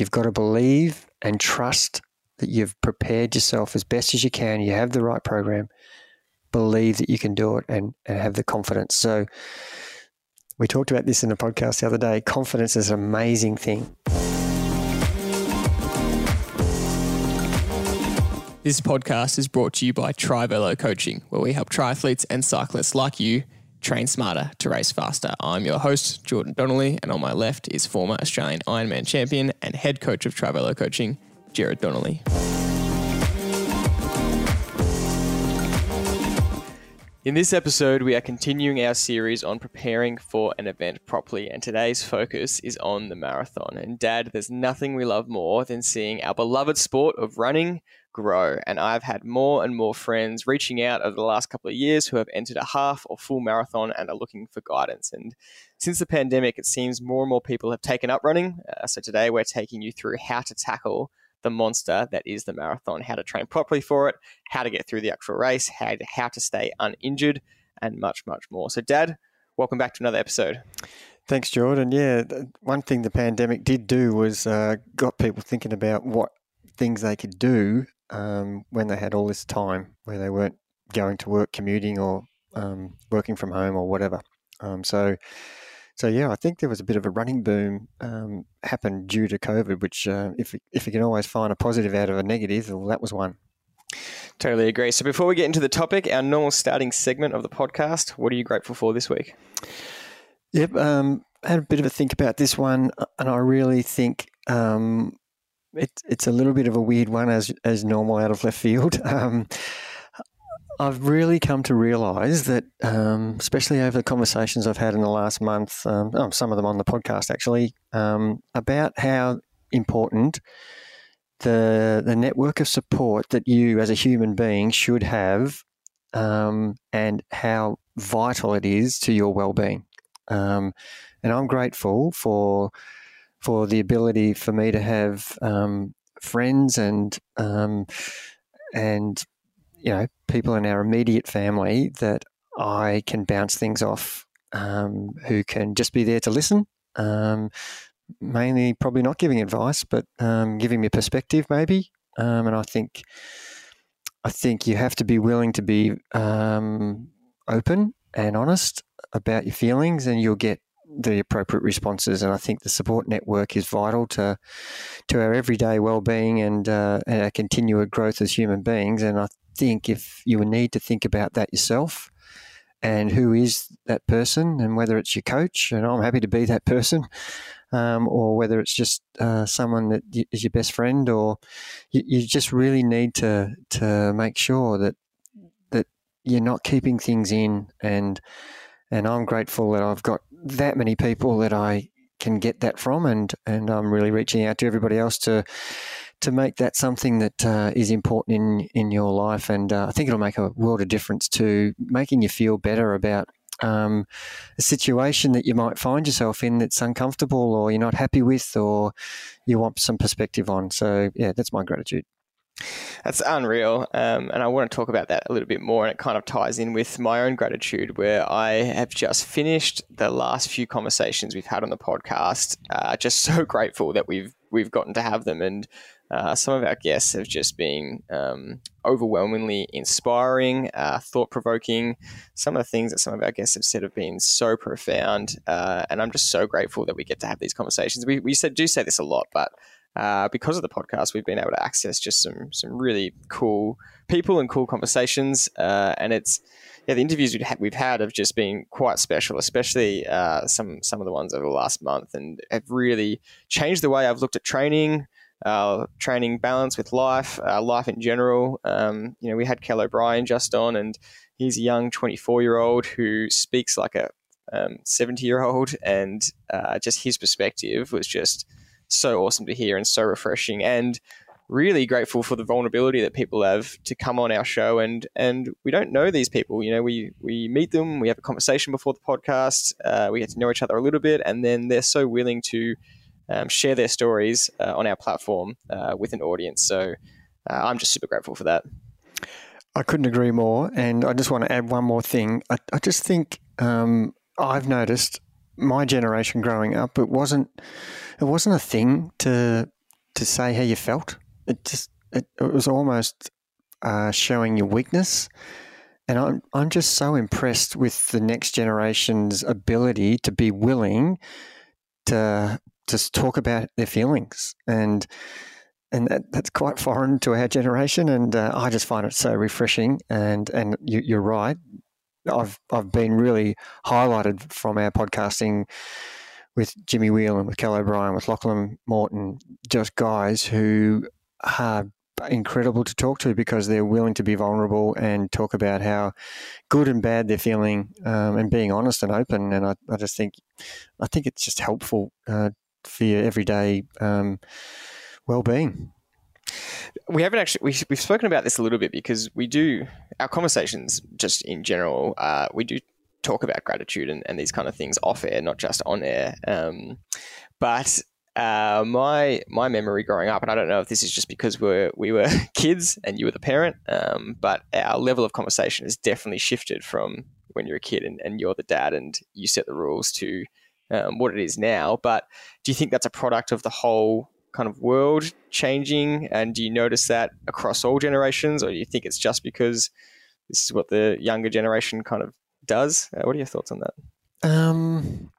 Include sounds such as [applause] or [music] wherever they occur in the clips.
You've got to believe and trust that you've prepared yourself as best as you can. You have the right program. Believe that you can do it and, and have the confidence. So, we talked about this in the podcast the other day. Confidence is an amazing thing. This podcast is brought to you by Trivelo Coaching, where we help triathletes and cyclists like you train smarter to race faster. I'm your host, Jordan Donnelly, and on my left is former Australian Ironman champion and head coach of Trivelo Coaching, Gerard Donnelly. In this episode, we are continuing our series on preparing for an event properly, and today's focus is on the marathon. And, Dad, there's nothing we love more than seeing our beloved sport of running grow. And I've had more and more friends reaching out over the last couple of years who have entered a half or full marathon and are looking for guidance. And since the pandemic, it seems more and more people have taken up running. Uh, so today, we're taking you through how to tackle the monster that is the marathon, how to train properly for it, how to get through the actual race, how to, how to stay uninjured, and much, much more. So, Dad, welcome back to another episode. Thanks, Jordan. Yeah, one thing the pandemic did do was uh, got people thinking about what things they could do um, when they had all this time where they weren't going to work, commuting, or um, working from home, or whatever. Um, so, so yeah, I think there was a bit of a running boom um, happened due to COVID, which uh, if if you can always find a positive out of a negative, well, that was one. Totally agree. So before we get into the topic, our normal starting segment of the podcast, what are you grateful for this week? Yep, um, I had a bit of a think about this one, and I really think um, it's it's a little bit of a weird one as as normal out of left field. [laughs] Um, I've really come to realise that, um, especially over the conversations I've had in the last month, um, oh, some of them on the podcast actually, um, about how important the the network of support that you as a human being should have, um, and how vital it is to your well being. Um, and I'm grateful for for the ability for me to have um, friends and and you know, people in our immediate family that I can bounce things off, um, who can just be there to listen. Um, mainly, probably not giving advice, but um, giving me perspective, maybe. Um, and I think, I think you have to be willing to be um, open and honest about your feelings, and you'll get the appropriate responses. And I think the support network is vital to to our everyday well being and, uh, and our continued growth as human beings. And I think if you need to think about that yourself and who is that person and whether it's your coach, and I'm happy to be that person, um, or whether it's just uh, someone that is your best friend, or you, you, just really need to to make sure that that you're not keeping things in. And and I'm grateful that I've got that many people that I can get that from, and and I'm really reaching out to everybody else to to make that something that uh, is important in in your life, and uh, I think it'll make a world of difference to making you feel better about um, a situation that you might find yourself in that's uncomfortable, or you're not happy with, or you want some perspective on. So, yeah, that's my gratitude. That's unreal. Um, and I want to talk about that a little bit more. And it kind of ties in with my own gratitude, where I have just finished the last few conversations we've had on the podcast. Uh, just [laughs] so grateful that we've we've gotten to have them. And uh, some of our guests have just been um, overwhelmingly inspiring, uh, thought provoking. Some of the things that some of our guests have said have been so profound, uh, and I'm just so grateful that we get to have these conversations. We, we said, do say this a lot, but uh, because of the podcast, we've been able to access just some some really cool people and cool conversations, uh, and it's yeah, the interviews we've had, we've had have just been quite special, especially uh, some some of the ones over the last month, and have really changed the way I've looked at training uh, training balance with life, uh, life in general. Um, you know, we had Kel O'Brien just on, and he's a young 24 year old who speaks like a 70 um, year old, and just his perspective was just so awesome to hear and so refreshing. And really grateful for the vulnerability that people have to come on our show and and we don't know these people you know we we meet them we have a conversation before the podcast uh, we get to know each other a little bit and then they're so willing to um, share their stories uh, on our platform uh, with an audience. So uh, I'm just super grateful for that. I couldn't agree more. And I just want to add one more thing. I, I just think um, I've noticed my generation growing up, it wasn't it wasn't a thing to to say how you felt. It just it, it was almost uh, showing your weakness. And I'm I'm just so impressed with the next generation's ability to be willing to just talk about their feelings and and that, that's quite foreign to our generation and uh, I just find it so refreshing and and you, are right I've I've been really highlighted from our podcasting with Jimmy Wheel and with Kel O'Brien with Lachlan Morton just guys who are incredible to talk to because they're willing to be vulnerable and talk about how good and bad they're feeling um, and being honest and open. And I, I just think, I think it's just helpful uh, for your everyday um, well-being. We haven't actually we, we've spoken about this a little bit because we do our conversations just in general. Uh, we do talk about gratitude and, and these kind of things off air, not just on air. Um, but uh, my my memory growing up, and I don't know if this is just because we're we were [laughs] kids and you were the parent, um, but our level of conversation has definitely shifted from when you're a kid and, and you're the dad and you set the rules to um, what it is now. But do you think that's a product of the whole kind of world changing? And do you notice that across all generations, or do you think it's just because this is what the younger generation kind of does? Uh, what are your thoughts on that? Um,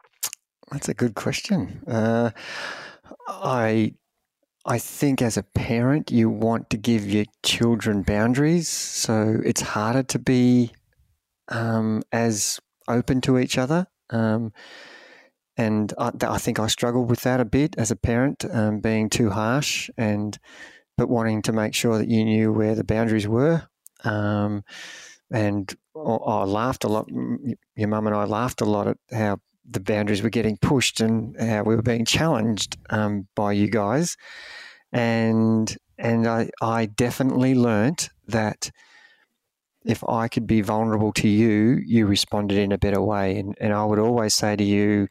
that's a good question. Uh, I I think as a parent, you want to give your children boundaries, so it's harder to be um, as open to each other. Um, and I, I, think I struggled with that a bit as a parent, um, being too harsh and but wanting to make sure that you knew where the boundaries were. Um, and I laughed a lot. Your mum and I laughed a lot at how the boundaries were getting pushed and how we were being challenged um, by you guys. And and I, I definitely learnt that if I could be vulnerable to you, you responded in a better way. And, and I would always say to you,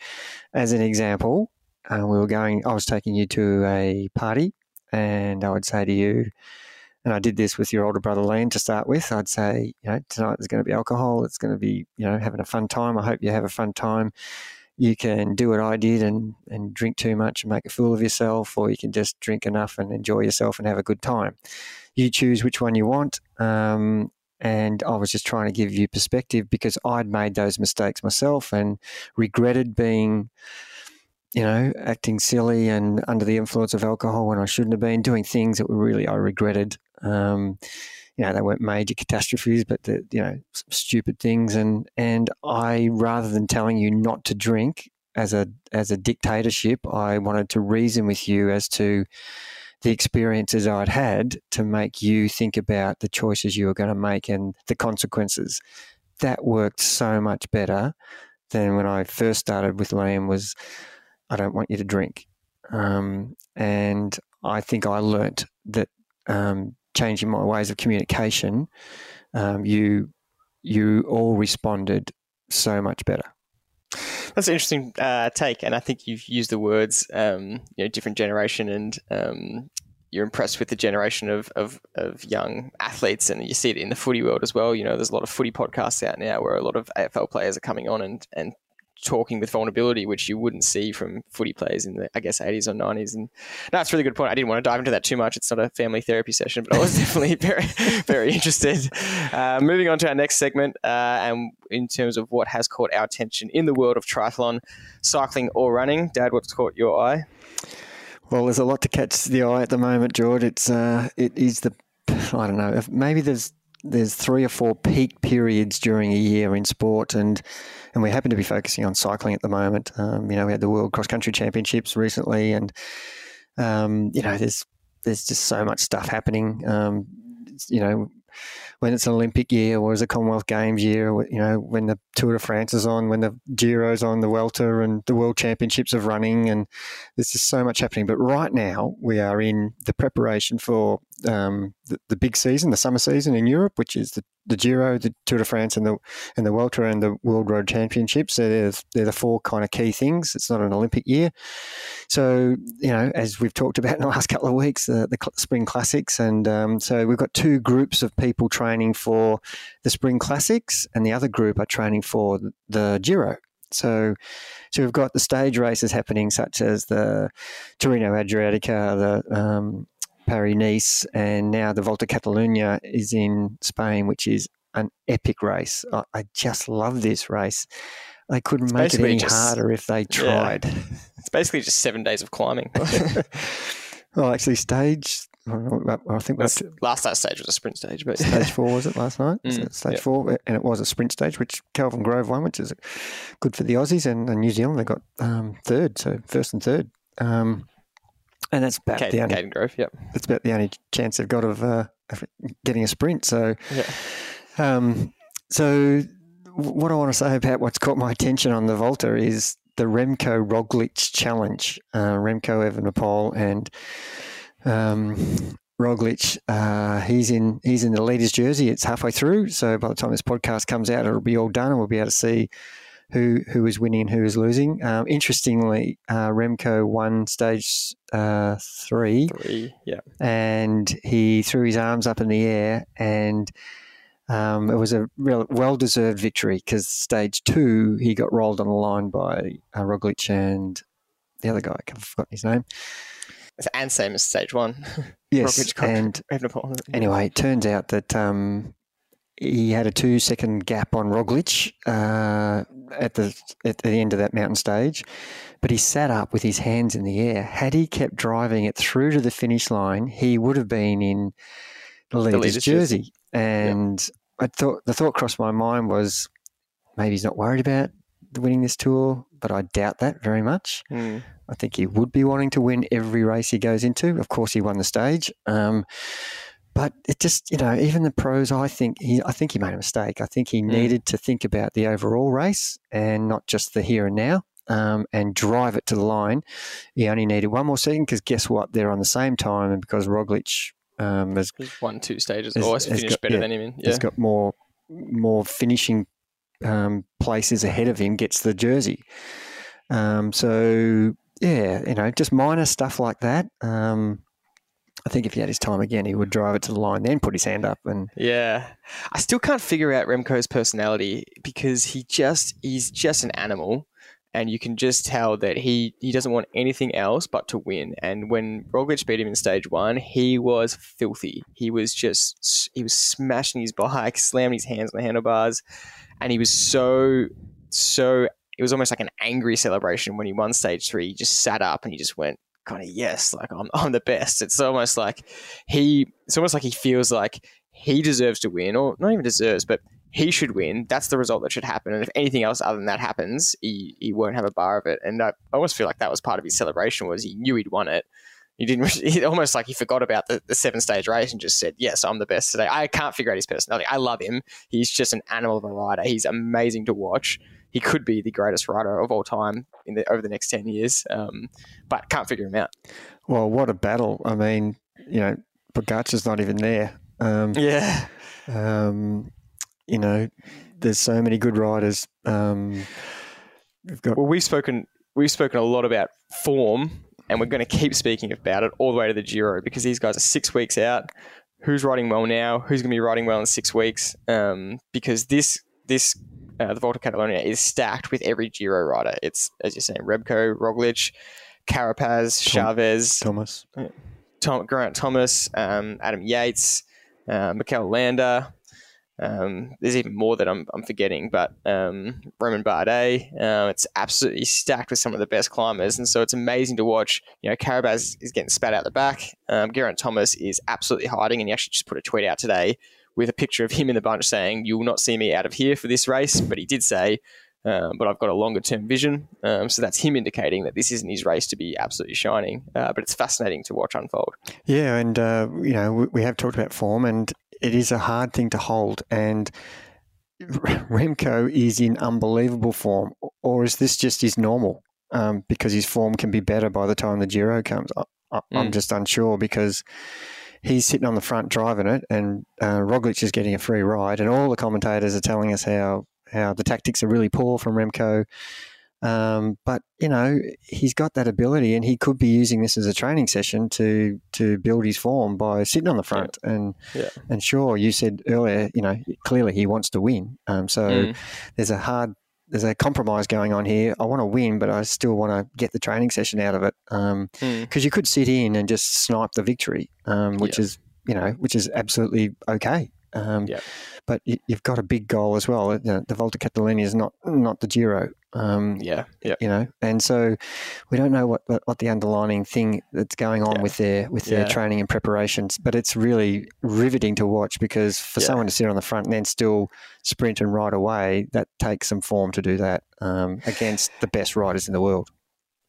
as an example, uh, we were going, I was taking you to a party, and I would say to you, and I did this with your older brother Liam to start with. I'd say, you know, tonight there's going to be alcohol. It's going to be, you know, having a fun time. I hope you have a fun time. You can do what I did and, and drink too much and make a fool of yourself, or you can just drink enough and enjoy yourself and have a good time. You choose which one you want. Um, and I was just trying to give you perspective because I'd made those mistakes myself and regretted being you know, acting silly and under the influence of alcohol when I shouldn't have been, doing things that were really I regretted. Um, you know, they weren't major catastrophes, but the, you know, stupid things. And and I, rather than telling you not to drink as a as a dictatorship, I wanted to reason with you as to the experiences I'd had to make you think about the choices you were going to make and the consequences. That worked so much better than when I first started with Liam. Was I don't want you to drink. Um, and I think I learnt that um, changing my ways of communication, um, you you all responded so much better. That's an interesting uh, take, and I think you've used the words, um, you know, different generation, and um, you're impressed with the generation of, of, of young athletes, and you see it in the footy world as well. You know, there's a lot of footy podcasts out now where a lot of AFL players are coming on and, and talking with vulnerability, which you wouldn't see from footy players in the, I guess, 80s or 90s. And that's a really good point. I didn't want to dive into that too much. It's not a family therapy session, but I was [laughs] definitely very, very interested. Uh, moving on to our next segment, uh, and in terms of what has caught our attention in the world of triathlon, cycling or running. Dad, what's caught your eye? Well, there's a lot to catch the eye at the moment, George. It's uh, it is the I don't know. Maybe there's there's three or four peak periods during a year in sport, and and we happen to be focusing on cycling at the moment. Um, you know, we had the World Cross Country Championships recently, and um, you know, there's there's just so much stuff happening. Um, you know, when it's an Olympic year or is a Commonwealth Games year, you know, when the Tour de France is on, when the Giro's on, the Vuelta and the World Championships of running, and there's just so much happening. But right now, we are in the preparation for um, the, the, big season, the summer season in Europe, which is the, the Giro, the Tour de France, and the and the Vuelta and the World Road Championships. So they're, they're the four kind of key things. It's not an Olympic year, so you know, as we've talked about [laughs] in the last couple of weeks, uh, the Spring Classics, and um, so we've got two groups of people training for the Spring Classics, and the other group are training for the Giro. So, so we've got the stage races happening, such as the Tirreno-Adriatico, the um, Paris Nice, and now the Volta Catalunya is in Spain, which is an epic race. I, I just love this race. They couldn't It's make it any just- harder if they tried. [laughs] It's basically just seven days of climbing. [laughs] [laughs] well, actually, stage. I don't know, I think That's- last that stage was a sprint stage, but stage four was it last night? Mm, stage yeah. four, and it was a sprint stage, which Calvin Grove won, which is good for the Aussies, and, and New Zealand they got um, third, so first and third, um, and that's about Kate, the only Kaden Grove, yep. that's about the only chance they've got of, uh, of getting a sprint. So, Yeah. um, so what I want to say about what's caught my attention on the Volta is the Remco Roglic Challenge. Uh, Remco Evenepoel and um, Roglic. Uh, he's in he's in the leader's jersey. It's halfway through, so by the time this podcast comes out, it'll be all done, and we'll be able to see who who is winning and who is losing. Um, interestingly, uh, Remco won stage uh, three Three, yeah. and he threw his arms up in the air and um, it was a real well-deserved victory because stage two he got rolled on the line by uh, Roglic and the other guy I've forgotten his name. And same as stage one. [laughs] Yes, Roglic and [laughs] anyway, it turns out that um, he had a two-second gap on Roglic uh, at the at the end of that mountain stage, but he sat up with his hands in the air. Had he kept driving it through to the finish line, he would have been in the leader's, leader's jersey. jersey. And I thought the thought crossed my mind was maybe he's not worried about winning this tour, but I doubt that very much. Mm. I think he would be wanting to win every race he goes into. Of course, he won the stage, um, but it just you know even the pros. I think he I think he made a mistake. I think he needed to think about the overall race and not just the here and now. Um, and drive it to the line. He only needed one more second because guess what? They're on the same time, and because Roglic um, has, won two stages. Has- Always finished got- better yeah, than him in. Yeah. has got more more finishing um, places ahead of him gets the jersey. Um, so yeah, you know, just minor stuff like that. Um, I think if he had his time again, he would drive it to the line, then put his hand up, and Yeah. I still can't figure out Remco's personality because he just he's just an animal and you can just tell that he he doesn't want anything else but to win. And when Roglic beat him in stage 1, he was filthy. He was just he was smashing his bike, [laughs] slamming his hands on the handlebars, and he was so so it was almost like an angry celebration when he won stage 3. He just sat up and he just went kind of yes, like I'm [laughs] I'm the best. It's almost like he it's almost like he feels like he deserves to win, or not even deserves, but he should win. That's the result that should happen. And if anything else other than that happens, he, he won't have a bar of it. And I, almost feel like that was part of his celebration was he knew he'd won it. He didn't. [laughs] He almost like he forgot about the, the seven stage race and just said, "Yes, I'm the best today." I can't figure out his personality. I love him. He's just an animal of a rider. He's amazing to watch. He could be the greatest rider of all time in the over the next ten years, um, but can't figure him out. well, what a battle! I mean, you know, Pogacar's not even there. Um, Yeah, um, you know, there's so many good riders. Um, we've got Well, we've spoken we've spoken a lot about form, and we're going to keep speaking about it all the way to the Giro because these guys are six weeks out. Who's riding well now? Who's going to be riding well in six weeks? Um, because this this uh, the Volta Catalonia is stacked with every Giro rider. It's as you're saying, Remco, Roglic, Carapaz, Tom- Chaves, Thomas. Tom, Geraint Thomas, um, Adam Yates, uh, Mikel Landa. Um, there's even more that I'm, I'm forgetting, but um, Romain Bardet. Uh, it's absolutely stacked with some of the best climbers, and so it's amazing to watch. You know, Carapaz is getting spat out the back. Um, Geraint Thomas is absolutely hiding, and he actually just put a tweet out today with a picture of him in the bunch saying, "You will not see me out of here for this race," but he did say. Um, but I've got a longer term vision. Um, so that's him indicating that this isn't his race to be absolutely shining. Uh, but it's fascinating to watch unfold. Yeah, and uh, you know we, we have talked about form, and it is a hard thing to hold. And [laughs] Remco is in unbelievable form, or is this just his normal? Um, because his form can be better by the time the Giro comes. I, I, I'm Mm. just unsure because he's sitting on the front driving it, and uh, Roglic is getting a free ride, and all the commentators are telling us how how the tactics are really poor from Remco. Um, but you know he's got that ability, and he could be using this as a training session to to build his form by sitting on the front. And Yeah. and sure, you said earlier, you know, clearly he wants to win. Um, so Mm. there's a hard there's a compromise going on here. I want to win, but I still want to get the training session out of it. Because um, mm. you could sit in and just snipe the victory, um, which is you know which is absolutely okay. Um, yeah. But you, have got a big goal as well. Know, the Volta Catalunya is not not the Giro. Um, yeah, yeah. You know, and so we don't know what what the underlining thing that's going on yeah. with their with their yeah. training and preparations. But it's really riveting to watch because for yeah. someone to sit on the front and then still sprint and ride away, that takes some form to do that um, against the best riders in the world.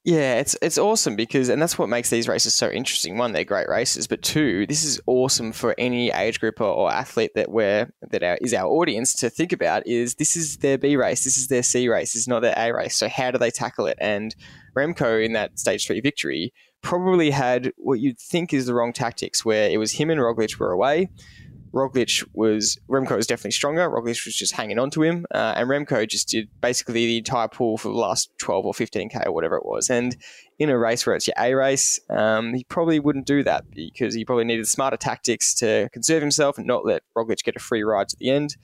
Yeah, it's it's awesome because, and that's what makes these races so interesting. One, they're great races, but two, this is awesome for any age group or, or athlete that we're that our, is our audience to think about. Is this is their B race, this is their C race, this is not their A race. So how do they tackle it? And Remco in that stage three victory probably had what you'd think is the wrong tactics, where it was him and Roglic were away. Roglic was Remco was definitely stronger. Roglic was just hanging on to him, uh, and Remco just did basically the entire pool for the last twelve or fifteen k or whatever it was. And in a race where it's your A race, um, he probably wouldn't do that because he probably needed smarter tactics to conserve himself and not let Roglic get a free ride to the end.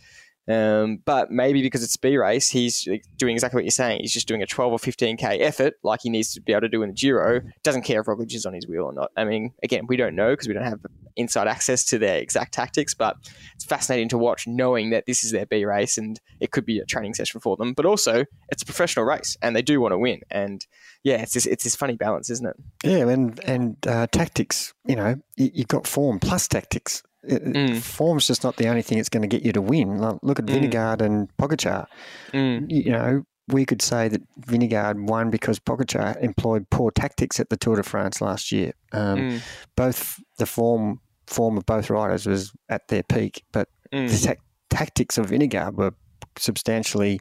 Um, but maybe because it's B race, he's doing exactly what you're saying. He's just doing a 12 or 15k effort, like he needs to be able to do in the Giro. Doesn't care if Roglic is on his wheel or not. I mean, again, we don't know because we don't have inside access to their exact tactics. But it's fascinating to watch, knowing that this is their B race and it could be a training session for them. But also, it's a professional race and they do want to win. And yeah, it's this, it's this funny balance, isn't it? Yeah, and and uh, tactics. You know, you, you've got form plus tactics. Mm. Form's just not the only thing that's going to get you to win. Look at mm. Vingegaard and Pogacar. Mm. You know, we could say that Vingegaard won because Pogacar employed poor tactics at the Tour de France last year. Um, mm. Both the form form of both riders was at their peak, but mm. the ta- tactics of Vingegaard were substantially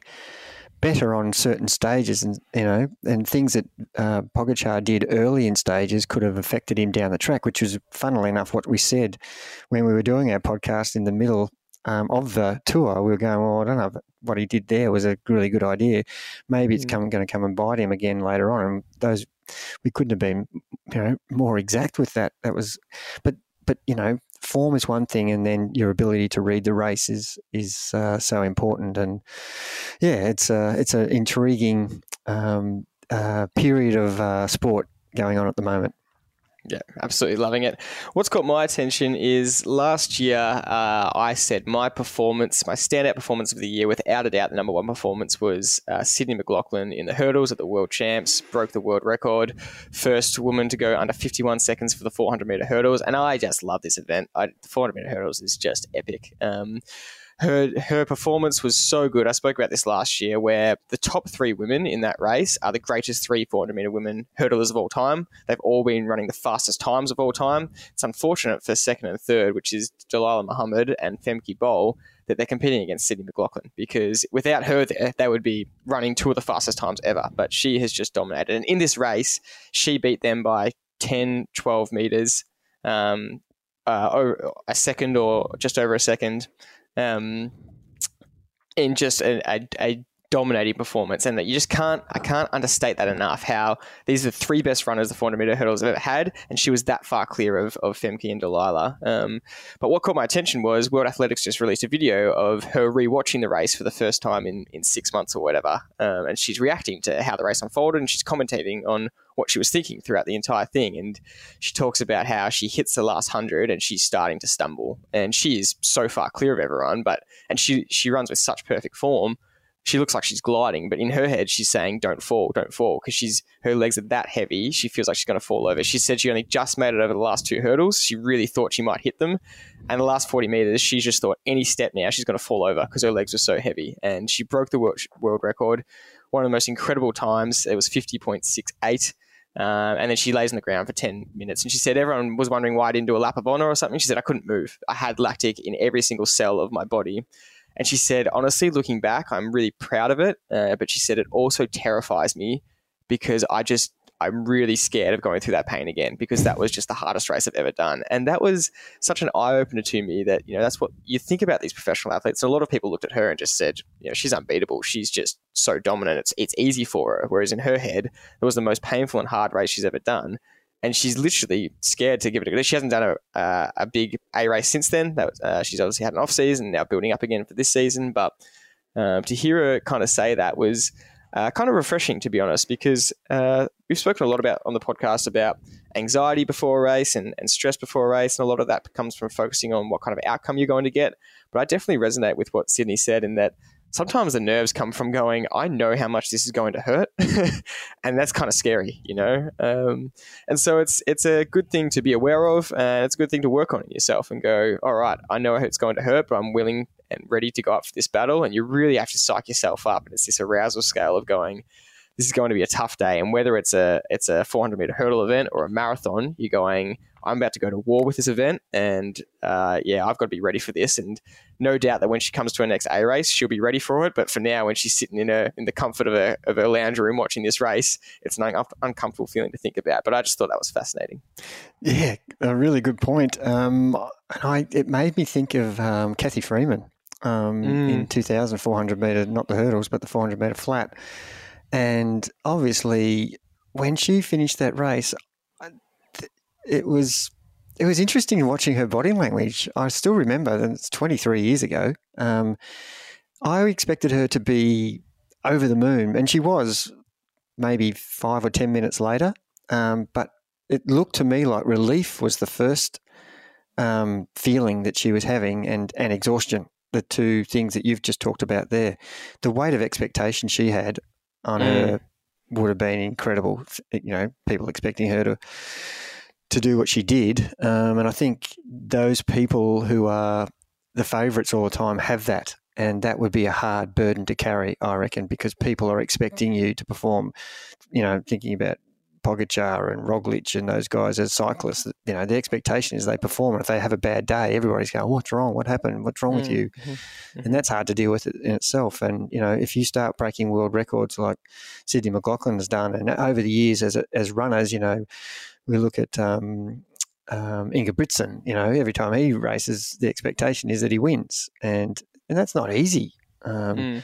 better on certain stages, and you know, and things that uh, Pogacar did early in stages could have affected him down the track, which was, funnily enough, what we said when we were doing our podcast in the middle um, of the tour. We were going, well, I don't know what he did there was a really good idea. Maybe it's mm. come, going to come and bite him again later on. And those we couldn't have been, you know, more exact with that. That was, but but you know, form is one thing, and then your ability to read the race is is uh, so important. And yeah, it's a it's an intriguing um, uh, period of uh, sport going on at the moment. Yeah, absolutely loving it. What's caught my attention is last year uh, I said my performance, my standout performance of the year, without a doubt, the number one performance was uh, Sydney McLaughlin in the hurdles at the World Champs, broke the world record, first woman to go under 51 seconds for the 400 meter hurdles, and I just love this event. I, the 400 meter hurdles is just epic. Um, her her performance was so good. I spoke about this last year, where the top three women in that race are the greatest three 400 meter women hurdlers of all time. They've all been running the fastest times of all time. It's unfortunate for second and third, which is Dalilah Muhammad and Femke Bol, that they're competing against Sydney McLaughlin because without her there, they would be running two of the fastest times ever. But she has just dominated. And in this race, she beat them by 10, 12 meters, um, uh, a second or just over a second um, in just I, a dominating performance, and that you just can't I can't understate that enough. How these are the three best runners the 400 meter hurdles I've ever had, and she was that far clear of of Femke and Dalilah. Um, but what caught my attention was World Athletics just released a video of her rewatching the race for the first time in in six months or whatever, um, and she's reacting to how the race unfolded, and she's commentating on what she was thinking throughout the entire thing. And she talks about how she hits the last hundred and she's starting to stumble, and she is so far clear of everyone, but and she she runs with such perfect form she looks like she's gliding, but in her head, she's saying, "Don't fall, don't fall," because she's her legs are that heavy. She feels like she's going to fall over. She said she only just made it over the last two hurdles. She really thought she might hit them, and the last forty meters, she just thought any step now she's going to fall over because her legs were so heavy. And she broke the world, world record, one of the most incredible times. It was fifty point six eight. Uh, and then she lays on the ground for 10 minutes. And she said, everyone was wondering why I didn't do a lap of honor or something. She said, I couldn't move. I had lactic in every single cell of my body. And she said, honestly, looking back, I'm really proud of it. Uh, but she said, it also terrifies me because I just, I'm really scared of going through that pain again because that was just the hardest race I've ever done. And that was such an eye opener to me that, you know, that's what you think about these professional athletes. And a lot of people looked at her and just said, you know, she's unbeatable. She's just so dominant. It's, it's easy for her. Whereas in her head, it was the most painful and hard race she's ever done and she's literally scared to give it a go. She hasn't done a, uh, a big A race since then. That was, uh, she's obviously had an off season, now building up again for this season. But um, to hear her kind of say that was uh, kind of refreshing, to be honest, because uh, we've spoken a lot about on the podcast about anxiety before a race and, and stress before a race, and a lot of that comes from focusing on what kind of outcome you're going to get. But I definitely resonate with what Sydney said in that sometimes the nerves come from going, I know how much this is going to hurt, [laughs] and that's kind of scary, you know. Um, and so it's it's a good thing to be aware of, and it's a good thing to work on in yourself and go, all right, I know it's going to hurt, but I'm willing and ready to go up for this battle. And you really have to psych yourself up, and it's this arousal scale of going. This is going to be a tough day, and whether it's a it's a 400 meter hurdle event or a marathon, you're going. I'm about to go to war with this event, and uh, yeah, I've got to be ready for this. And no doubt that when she comes to her next A race, she'll be ready for it. But for now, when she's sitting in her in the comfort of her of her lounge room watching this race, it's an un- uncomfortable feeling to think about. But I just thought that was fascinating. Yeah, a really good point. Um, and I it made me think of um, Cathy Freeman um, mm. in 2,000 400 meter, not the hurdles, but the 400 meter flat. And obviously, when she finished that race, it was it was interesting watching her body language. I still remember, and it's 23 years ago. Um, I expected her to be over the moon, and she was maybe five or 10 minutes later. Um, but it looked to me like relief was the first um, feeling that she was having, and, and exhaustion, the two things that you've just talked about there. The weight of expectation she had on mm. her would have been incredible. You know, people expecting her to to do what she did. Um, and I think those people who are the favourites all the time have that. And that would be a hard burden to carry, I reckon, because people are expecting you to perform. You know, thinking about Pogacar and Roglic and those guys as cyclists, you know, the expectation is they perform. And if they have a bad day, everybody's going, "What's wrong? What happened? What's wrong mm-hmm. with you?" Mm-hmm. And that's hard to deal with in itself. And you know, if you start breaking world records like Sydney McLaughlin has done, and over the years as as runners, you know, we look at um, um, Ingebrigtsen. You know, every time he races, the expectation is that he wins, and and that's not easy. Um, mm.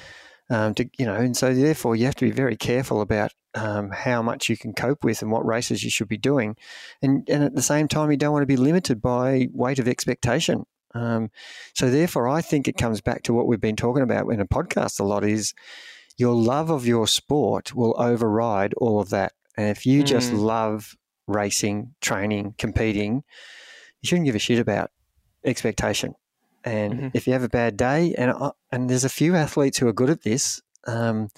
Um, to you know, and so therefore you have to be very careful about um, how much you can cope with and what races you should be doing, and and at the same time you don't want to be limited by weight of expectation. Um, so therefore, I think it comes back to what we've been talking about in a podcast a lot is your love of your sport will override all of that. And if you mm. just love racing, training, competing, you shouldn't give a shit about expectation. And mm-hmm. if you have a bad day, and and there's a few athletes who are good at this, um,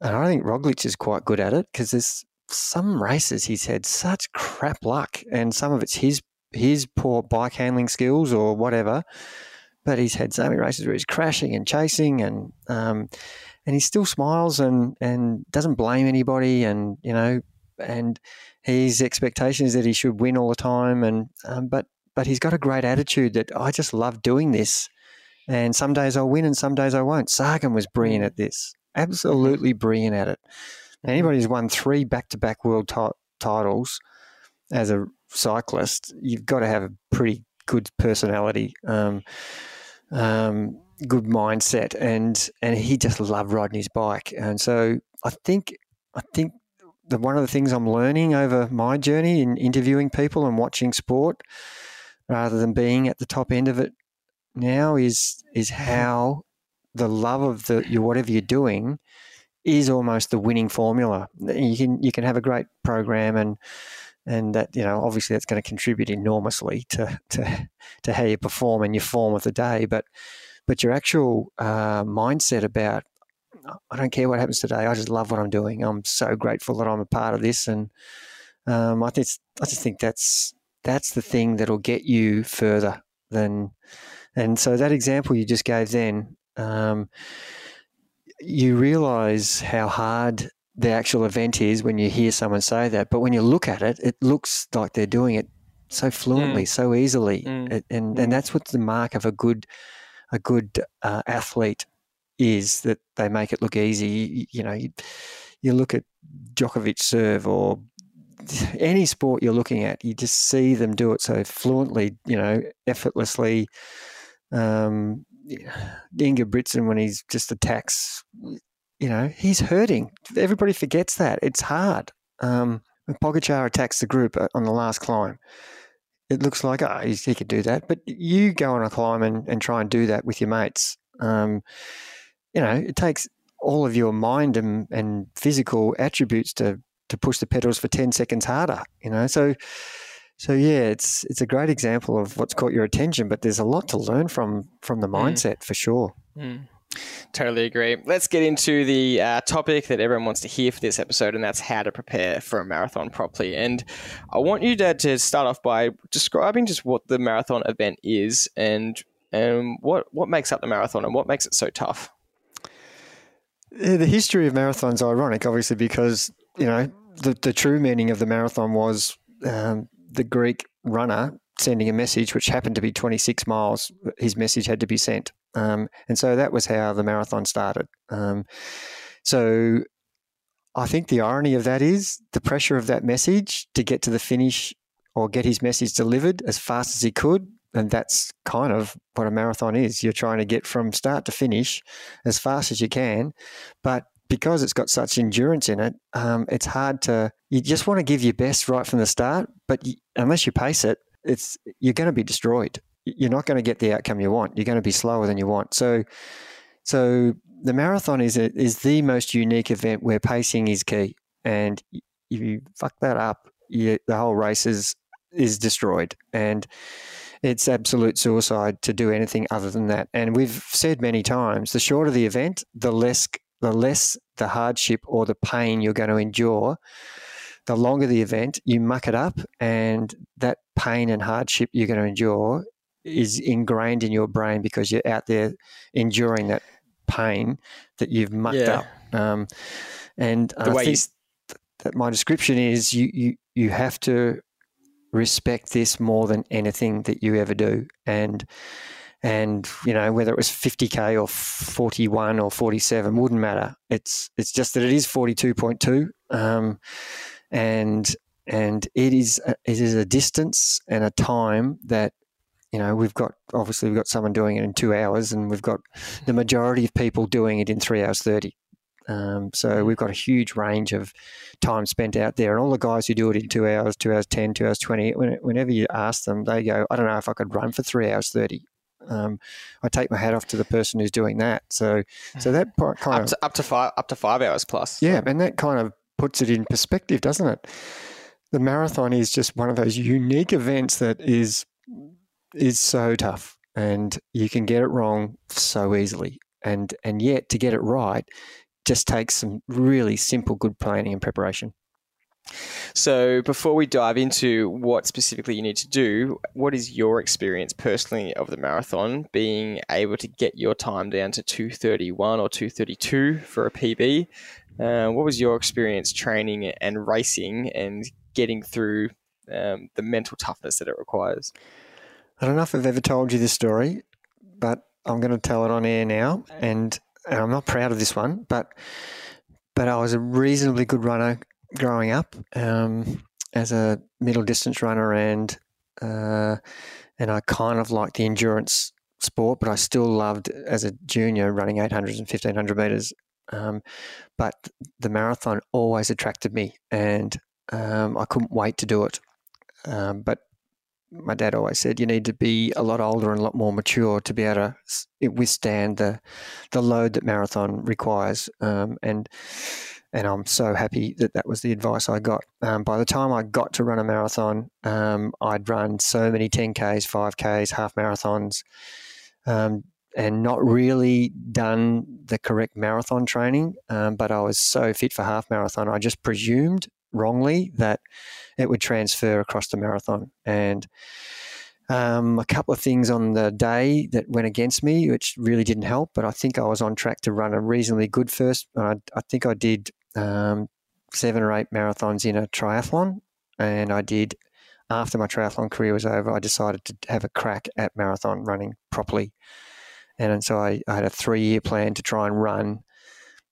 and I think Roglic is quite good at it because there's some races he's had such crap luck, and some of it's his his poor bike handling skills or whatever. But he's had so many races where he's crashing and chasing, and um, and he still smiles and and doesn't blame anybody, and you know, and his expectation is that he should win all the time, and um, but but he's got a great attitude that I just love doing this, and some days I'll win and some days I won't. Sagan was brilliant at this, absolutely brilliant at it. Anybody who's won three back-to-back world t- titles as a cyclist, you've got to have a pretty good personality. Um, um, good mindset and and he just loved riding his bike and so I think I think the, one of the things I'm learning over my journey in interviewing people and watching sport, rather than being at the top end of it now, is is how the love of the whatever you're doing is almost the winning formula. You can you can have a great program and and that you know obviously that's going to contribute enormously to to to how you perform and your form of the day, but but your actual uh, mindset about I don't care what happens today. I just love what I'm doing. I'm so grateful that I'm a part of this, and um, I think I just think that's that's the thing that'll get you further than. And so that example you just gave then, um, you realise how hard the actual event is when you hear someone say that. But when you look at it, it looks like they're doing it so fluently, mm. so easily, mm. and and mm. that's what's the mark of a good a good uh, athlete is that they make it look easy. You, you know, you, you look at Djokovic serve or any sport you're looking at, you just see them do it so fluently, you know, effortlessly. Um, Ingebrigtsen, when he's just attacks, you know, he's hurting. Everybody forgets that. It's hard. Um, when Pogacar attacks the group uh, on the last climb, it looks like, oh, he could do that. But you go on a climb and, and try and do that with your mates. Um, you know, it takes all of your mind and, and physical attributes to to push the pedals for 10 seconds harder, you know. So so yeah, it's it's a great example of what's caught your attention, but there's a lot to learn from from the mm. mindset mm. for sure. Mm. Totally agree. Let's get into the uh, topic that everyone wants to hear for this episode, and that's how to prepare for a marathon properly. And I want you to, to start off by describing just what the marathon event is and and what what makes up the marathon and what makes it so tough. The history of marathons is ironic, obviously, because you know the the true meaning of the marathon was um, the Greek runner sending a message, which happened to be 26 miles. His message had to be sent. Um, and so that was how the marathon started. Um, so I think the irony of that is the pressure of that message to get to the finish or get his message delivered as fast as he could. And that's kind of what a marathon is. You're trying to get from start to finish as fast as you can. But because it's got such endurance in it, um, it's hard to. You just want to give your best right from the start, but you, unless you pace it, it's you're going to be destroyed. You're not going to get the outcome you want. You're going to be slower than you want. So, so the marathon is a, is the most unique event where pacing is key, and if you fuck that up, you, the whole race is is destroyed, and it's absolute suicide to do anything other than that. And we've said many times, the shorter the event, the less the less the hardship or the pain you're going to endure, the longer the event, you muck it up, and that pain and hardship you're going to endure is ingrained in your brain because you're out there enduring that pain that you've mucked yeah. up. Um, and the I way you... that my description is you, you you have to respect this more than anything that you ever do, and and you know whether it was 50k or 41 or 47 wouldn't matter. It's it's just that it is 42.2 um, and and it is a, it is a distance and a time that you know we've got obviously we've got someone doing it in two hours and we've got the majority of people doing it in three hours 30 um, so mm. we've got a huge range of time spent out there. And all the guys who do it in two hours two hours 10 two hours 20 whenever you ask them they go i don't know if i could run for three hours 30 um, I take my hat off to the person who's doing that. So, so that [laughs] kind up to, of up to five up to five hours plus. Yeah, and that kind of puts it in perspective, doesn't it? The marathon is just one of those unique events that is is so tough, and you can get it wrong so easily, and and yet to get it right just takes some really simple, good planning and preparation. So, before we dive into what specifically you need to do, what is your experience personally of the marathon being able to get your time down to 231 or 232 for a PB? Uh, what was your experience training and racing and getting through um, the mental toughness that it requires? I don't know if I've ever told you this story, but I'm going to tell it on air now, and, and I'm not proud of this one, but but I was a reasonably good runner growing up um, as a middle distance runner, and uh, and I kind of liked the endurance sport, but I still loved as a junior running 800 and 1500 meters. Um, but the marathon always attracted me, and um, I couldn't wait to do it. Um, but my dad always said you need to be a lot older and a lot more mature to be able to withstand the the load that marathon requires. Um, and and I'm so happy that that was the advice I got. Um, by the time I got to run a marathon, um, I'd run so many 10Ks, 5Ks, half marathons, um, and not really done the correct marathon training. Um, but I was so fit for half marathon, I just presumed wrongly that it would transfer across the marathon. And um, a couple of things on the day that went against me, which really didn't help. But I think I was on track to run a reasonably good first. I, I think I did um, seven or eight marathons in a triathlon, and I did. After my triathlon career was over, I decided to have a crack at marathon running properly, and and so I, I had a three-year plan to try and run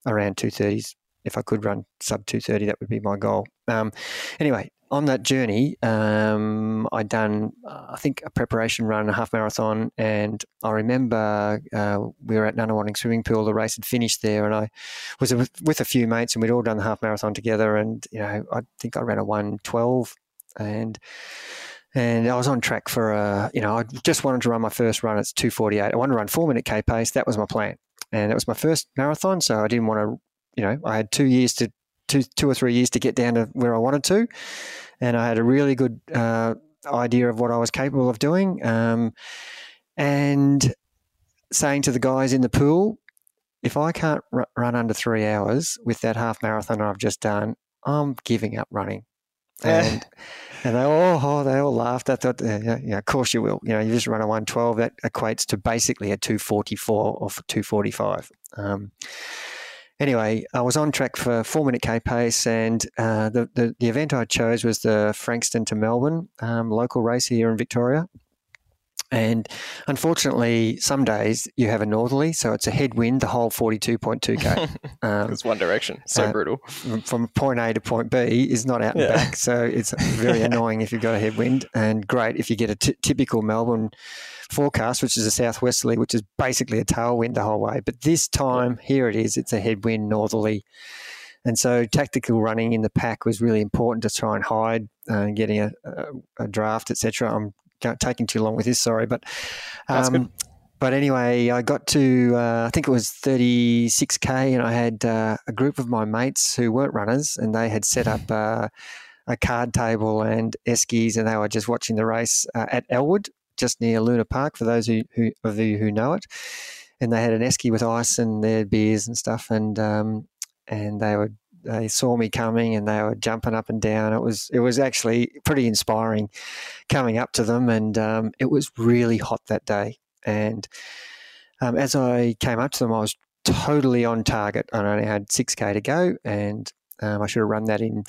around two thirties. If I could run sub two thirty, that would be my goal. Um, anyway, on that journey, um, I'd done, uh, I think, a preparation run, a half marathon, and I remember uh, we were at Nunawading Swimming Pool. The race had finished there, and I was with a few mates, and we'd all done the half marathon together. And you know, I think I ran a one twelve, and and I was on track for a, you know, I just wanted to run my first run. It's two forty eight. I wanted to run four minute k pace. That was my plan. and it was my first marathon, so I didn't want to. You know, I had two years to two two or three years to get down to where I wanted to, and I had a really good uh, idea of what I was capable of doing. Um, and saying to the guys in the pool, if I can't r- run under three hours with that half marathon I've just done, I'm giving up running. [laughs] And and they all oh, they all laughed. I thought, yeah, yeah, of course you will. You know, you just run a one twelve. That equates to basically a two forty four or two forty five. Um, anyway, I was on track for four minute K pace, and uh, the, the, the event I chose was the Frankston to Melbourne um, local race here in Victoria. And unfortunately, some days you have a northerly, so it's a headwind the whole 42.2k. [laughs] Um, it's one direction. So uh, brutal. From point A to point B is not out and yeah. back. So it's very [laughs] annoying if you've got a headwind, and great if you get a t- typical Melbourne forecast, which is a southwesterly, which is basically a tailwind the whole way. But this time, here it is, it's a headwind northerly. And so tactical running in the pack was really important to try and hide uh, getting a, a, a draft, etc. I'm taking too long with this. Sorry, but um, but anyway, I got to uh, I think it was 36k, and I had uh, a group of my mates who weren't runners, and they had set up [laughs] uh, a card table and eskies, and they were just watching the race uh, at Elwood, just near Luna Park, for those who, who, of you who know it. And they had an esky with ice and their beers and stuff, and um, and they were they saw me coming and they were jumping up and down. It was it was actually pretty inspiring coming up to them, and um, it was really hot that day. And um, as I came up to them, I was totally on target. I only had six k to go, and um, I should have run that in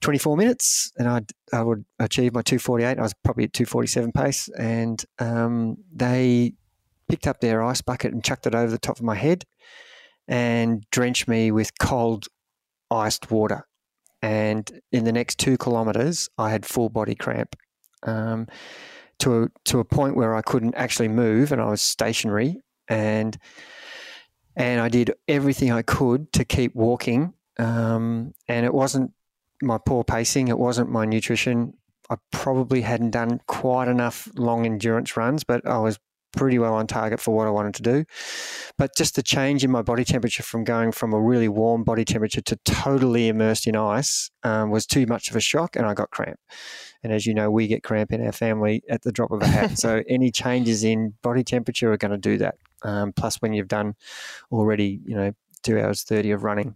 24 minutes, and I'd, I would achieve my 248. I was probably at 247 pace, and um, they picked up their ice bucket and chucked it over the top of my head and drenched me with cold iced water. And in the next two kilometres, I had full body cramp um, to, a, to a point where I couldn't actually move and I was stationary. And, and I did everything I could to keep walking. Um, and it wasn't my poor pacing, it wasn't my nutrition. I probably hadn't done quite enough long endurance runs, but I was pretty well on target for what I wanted to do. But just the change in my body temperature from going from a really warm body temperature to totally immersed in ice um, was too much of a shock, and I got cramp. And as you know, we get cramp in our family at the drop of a hat. so [laughs] any changes in body temperature are going to do that. Um, plus, when you've done already, you know, two hours thirty of running.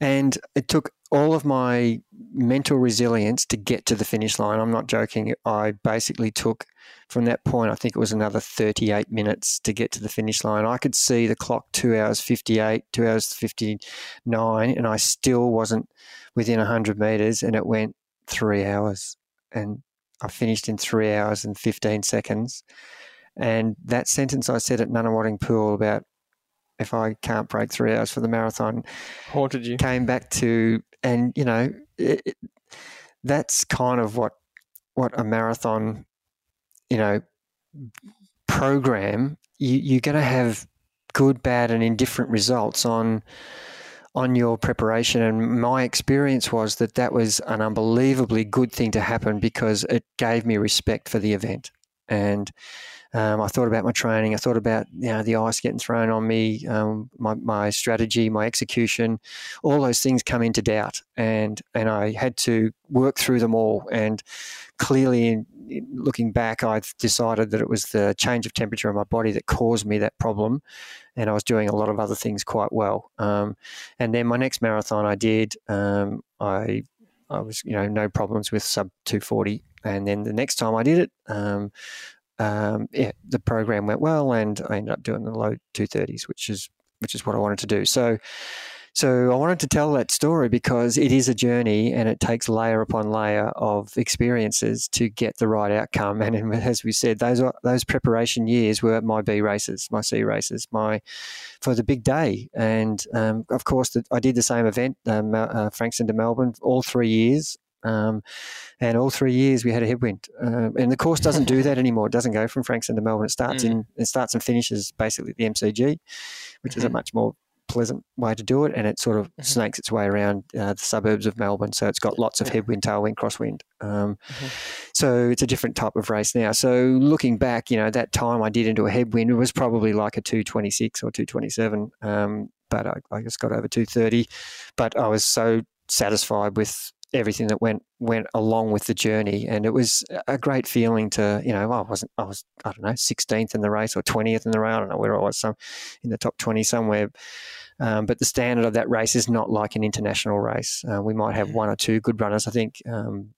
And it took all of my mental resilience to get to the finish line. I'm not joking. I basically took from that point, I think it was another 38 minutes to get to the finish line. I could see the clock two hours 58, two hours 59, and I still wasn't within 100 meters, and it went three hours. And I finished in three hours and 15 seconds. And that sentence I said at Nunawading Pool about if I can't break three hours for the marathon haunted you. Came back to, and you know, it, it, that's kind of what what a marathon you know, program, you, you're going to have good, bad, and indifferent results on on your preparation. And my experience was that that was an unbelievably good thing to happen because it gave me respect for the event. And um, I thought about my training. I thought about you know the ice getting thrown on me, um, my, my strategy, my execution. All those things come into doubt, and and I had to work through them all. And clearly, in, in looking back, I decided that it was the change of temperature in my body that caused me that problem, and I was doing a lot of other things quite well. Um, and then my next marathon I did, um, I I was you know no problems with sub 240 and then the next time I did it, um, um, yeah, the program went well, and I ended up doing the low 230s, which is which is what I wanted to do. So, so I wanted to tell that story because it is a journey, and it takes layer upon layer of experiences to get the right outcome. And [laughs] as we said, those those preparation years were my B races, my C races, my for the big day. And um, of course, the, I did the same event, um, uh, Frankston to Melbourne, all three years. Um, and all three years we had a headwind. Uh, and the course doesn't do that anymore. It doesn't go from Frankston to Melbourne. It starts mm. in it starts and finishes basically the MCG, which mm-hmm. is a mm-hmm. much more pleasant way to do it, and it sort of mm-hmm. snakes its way around uh, the suburbs of Melbourne. So it's got lots of headwind, tailwind, crosswind. Um, mm-hmm. So it's a different type of race now. So looking back, you know, that time I did into a headwind, it was probably like a 226 or 227. Um, but I, I just got over 230. But I was so satisfied with everything that went went along with the journey, and it was a great feeling to you know I wasn't I was I don't know 16th in the race or 20th in the race I don't know where I was some in the top 20 somewhere. Um, but the standard of that race is not like an international race. Uh, we might have one or two good runners. I think um,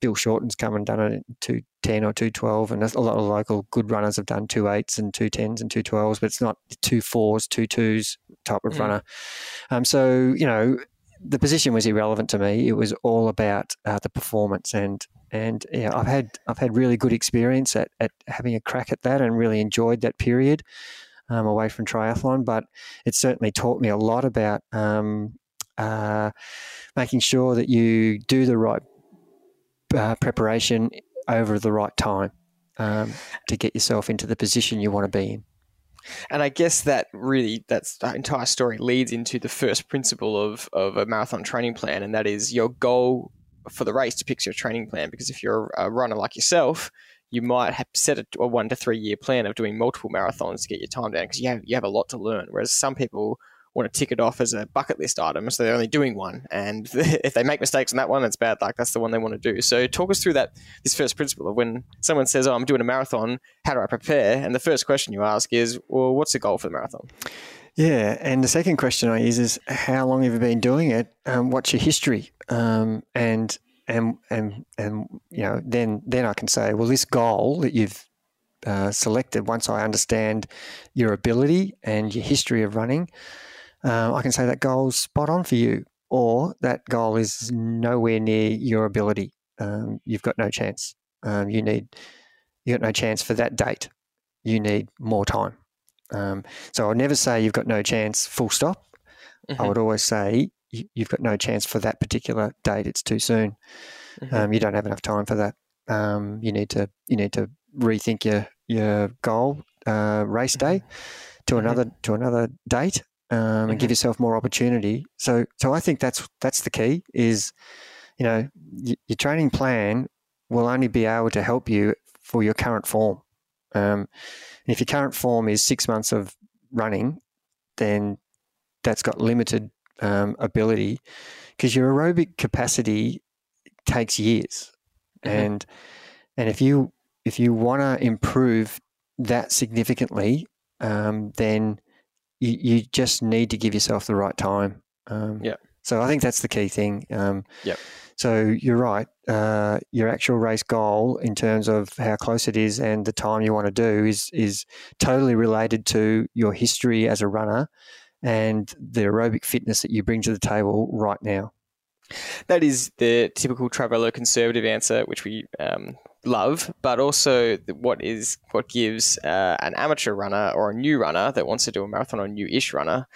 Bill Shorten's come and done it in 210 or 212, and a lot of local good runners have done two eights and two tens and two twelves, but it's not two fours, two twos type of mm. runner. Um, so, you know, the position was irrelevant to me. It was all about uh, the performance, and and yeah, I've had I've had really good experience at, at having a crack at that, and really enjoyed that period um, away from triathlon. But it certainly taught me a lot about um, uh, making sure that you do the right uh, preparation over the right time um, to get yourself into the position you want to be in. And I guess that really that's that entire story leads into the first principle of of a marathon training plan, and that is your goal for the race depicts your training plan. Because if you're a runner like yourself, you might have set a, one to three year plan of doing multiple marathons to get your time down because you have you have a lot to learn. Whereas some people want to tick it off as a bucket list item, so they're only doing one. And [laughs] if they make mistakes on that one, it's bad luck. That's the one they want to do. So talk us through that this first principle of when someone says, "Oh, I'm doing a marathon. How do I prepare?" And the first question you ask is, "Well, what's the goal for the marathon?" Yeah, and the second question I use is, "How long have you been doing it? Um, what's your history?" Um, and and and and you know, then then I can say, "Well, this goal that you've uh, selected, once I understand your ability and your history of running." Uh, I can say that goal's spot on for you, or that goal is nowhere near your ability. Um, you've got no chance. Um, you need you got no chance for that date. You need more time. Um, so I'll never say you've got no chance. Full stop. Mm-hmm. I would always say you, have got no chance for that particular date. It's too soon. Mm-hmm. Um, you don't have enough time for that. Um, you need to you need to rethink your your goal uh, race day mm-hmm. to mm-hmm. another to another date um, mm-hmm. and give mm-hmm. yourself more opportunity. So, so I think that's that's the key. Is you know y- your training plan will only be able to help you for your current form. Um, if your current form is six months of running, then that's got limited um, ability because your aerobic capacity takes years, mm-hmm. and and if you if you want to improve that significantly, um, then you, you just need to give yourself the right time. Um, yeah. So I think that's the key thing. Um, yeah. So you're right. Uh, your actual race goal, in terms of how close it is and the time you want to do, is is totally related to your history as a runner and the aerobic fitness that you bring to the table right now. That is the typical traveller conservative answer, which we um, love, but also what is what gives uh, an amateur runner or a new runner that wants to do a marathon or a new-ish runner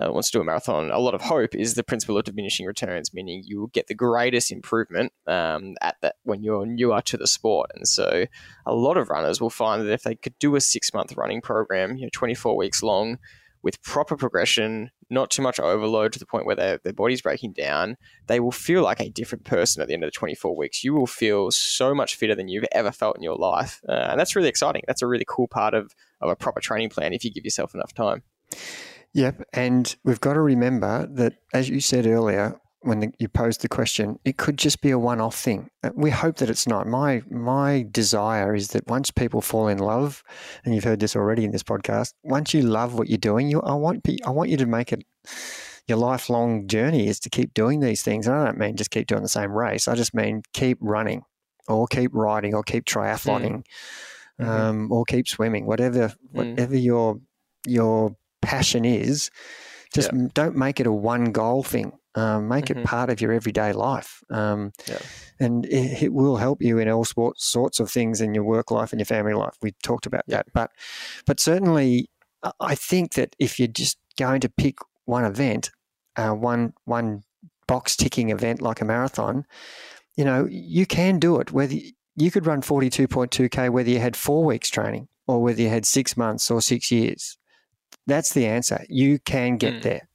uh, wants to do a marathon a lot of hope is the principle of diminishing returns, meaning you will get the greatest improvement um, at that when you're newer to the sport. And so, a lot of runners will find that if they could do a six-month running program, you know, 24 weeks long, with proper progression, not too much overload to the point where their, their body's breaking down, they will feel like a different person at the end of the 24 weeks. You will feel so much fitter than you've ever felt in your life. Uh, and that's really exciting. That's a really cool part of, of a proper training plan if you give yourself enough time. Yep. And we've got to remember that, as you said earlier, when the, you posed the question, it could just be a one-off thing. Uh, we hope that it's not. My my desire is that once people fall in love, and you've heard this already in this podcast, once you love what you're doing, you I want I want you to make it your lifelong journey is to keep doing these things. And I don't mean just keep doing the same race. I just mean keep running, or keep riding, or keep triathloning, mm. um, mm-hmm. or keep swimming. Whatever mm. whatever your your passion is, just yeah. don't make it a one goal thing. Um, make mm-hmm. it part of your everyday life. Um, yeah. And it, it, will help you in all sports, sorts of things in your work life and your family life. We talked about yeah. that. But, but certainly, I think that if you're just going to pick one event, uh, one, one box ticking event like a marathon, you know, you can do it. Whether you could run 42.2K, whether you had four weeks training or whether you had six months or six years. That's the answer. You can get mm. there.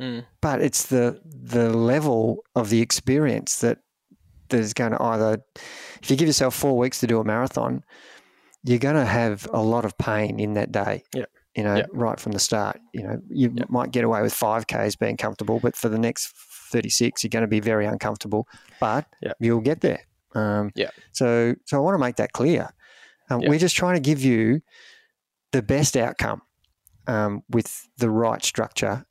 Mm. but it's the the level of the experience that that is going to either if you give yourself four weeks to do a marathon you're going to have a lot of pain in that day Yeah. you know right from the start you know you might get away with 5ks being comfortable but for the next 36 you're going to be very uncomfortable but you'll get there um, Yeah. so so i want to make that clear um, we're just trying to give you the best outcome um, with the right structure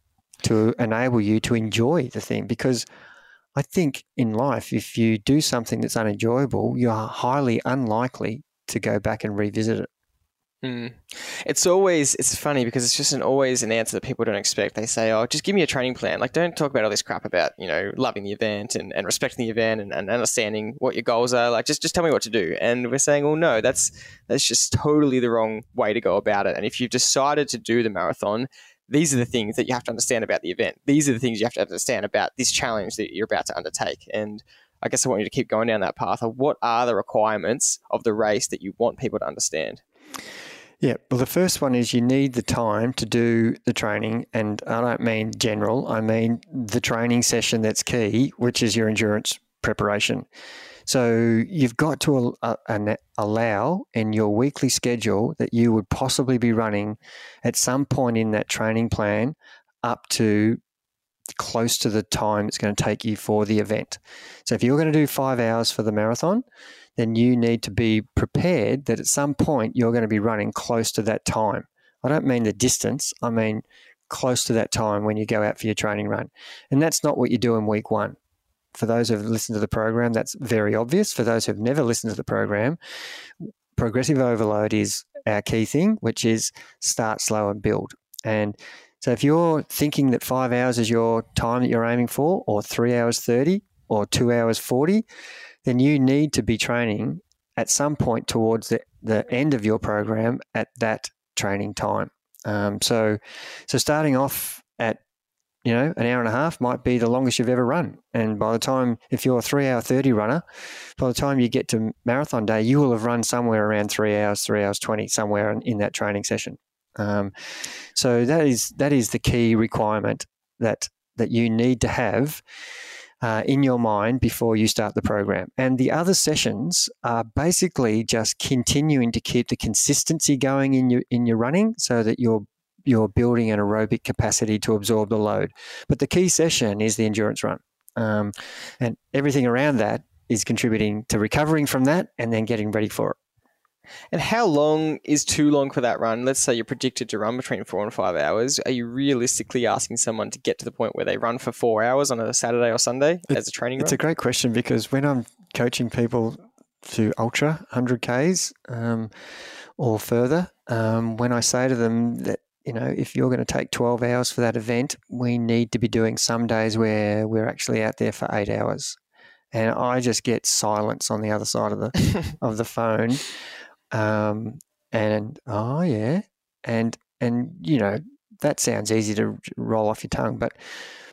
to enable you to enjoy the thing because I think in life, if you do something that's unenjoyable, you are highly unlikely to go back and revisit it. Mm. It's always it's funny because it's just an always an answer that people don't expect. They say, "Oh, just give me a training plan." Like, don't talk about all this crap about you know loving the event and, and respecting the event and, and understanding what your goals are. Like, just just tell me what to do. And we're saying, "Well, no, that's that's just totally the wrong way to go about it." And if you've decided to do the marathon, these are the things that you have to understand about the event. These are the things you have to understand about this challenge that you're about to undertake. And I guess I want you to keep going down that path of what are the requirements of the race that you want people to understand. Yeah. Well, the first one is you need the time to do the training. And I don't mean general, I mean the training session that's key, which is your endurance preparation. So you've got to uh, allow in your weekly schedule that you would possibly be running at some point in that training plan up to close to the time it's going to take you for the event. So if you're going to do five hours for the marathon, then you need to be prepared that at some point you're going to be running close to that time. I don't mean the distance, I mean close to that time when you go out for your training run. And that's not what you do in week one. For those who have listened to the program, that's very obvious. For those who have never listened to the program, progressive overload is our key thing, which is start slow and build. And so if you're thinking that five hours is your time that you're aiming for, or three hours 30, or two hours 40, then you need to be training at some point towards the, the end of your program at that training time. Um, so, so starting off at you know an hour and a half might be the longest you've ever run, and by the time if you're a three hour thirty runner, by the time you get to marathon day, you will have run somewhere around three hours, three hours twenty, somewhere in, in that training session. Um, so that is that is the key requirement that that you need to have uh, in your mind before you start the program. And the other sessions are basically just continuing to keep the consistency going in your in your running, so that you're you're building an aerobic capacity to absorb the load. But the key session is the endurance run, um, and everything around that is contributing to recovering from that and then getting ready for it. And how long is too long for that run? Let's say you're predicted to run between four and five hours. Are you realistically asking someone to get to the point where they run for four hours on a Saturday or Sunday as a training It's run? a great question because when I'm coaching people to ultra 100Ks um, or further, um, when I say to them that, you know, if you're going to take 12 hours for that event, we need to be doing some days where we're actually out there for eight hours. And I just get silence on the other side of the [laughs] of the phone. Um, and oh yeah, and and you know that sounds easy to roll off your tongue, but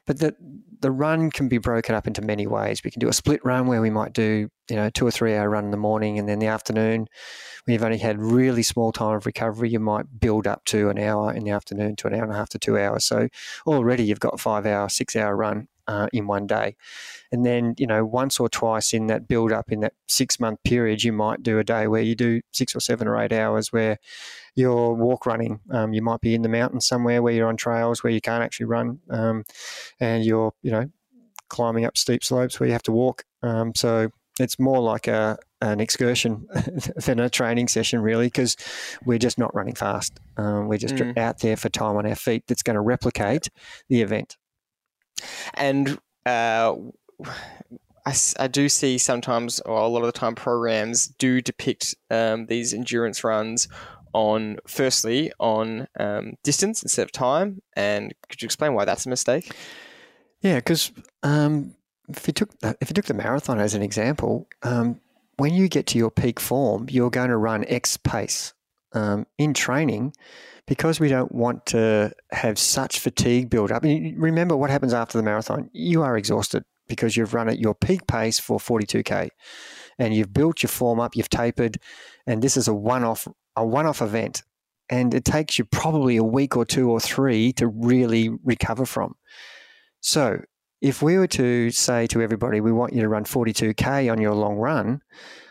but the the run can be broken up into many ways. We can do a split run where we might do you know two or three hour run in the morning, and then the afternoon when you've only had really small time of recovery, you might build up to an hour in the afternoon to an hour and a half to two hours. So already you've got a five hour, six hour run uh, in one day. And then, you know, once or twice in that build up in that six month period, you might do a day where you do six or seven or eight hours where you're walk running. Um, you might be in the mountains somewhere where you're on trails where you can't actually run um, and you're, you know, climbing up steep slopes where you have to walk. Um, so it's more like a, an excursion [laughs] than a training session, really, because we're just not running fast. Um, we're just Mm. out there for time on our feet that's going to replicate the event. And uh, I, I do see sometimes, or a lot of the time, programs do depict um, these endurance runs on, firstly, on um, distance instead of time. And could you explain why that's a mistake? Yeah, because um, if you took if you took the marathon as an example, um, when you get to your peak form, you're going to run X pace. Um, in training, because we don't want to have such fatigue build up. Remember what happens after the marathon? You are exhausted because you've run at your peak pace for 42k, and you've built your form up, you've tapered, and this is a one-off a one-off event, and it takes you probably a week or two or three to really recover from. So if we were to say to everybody, we want you to run 42k on your long run,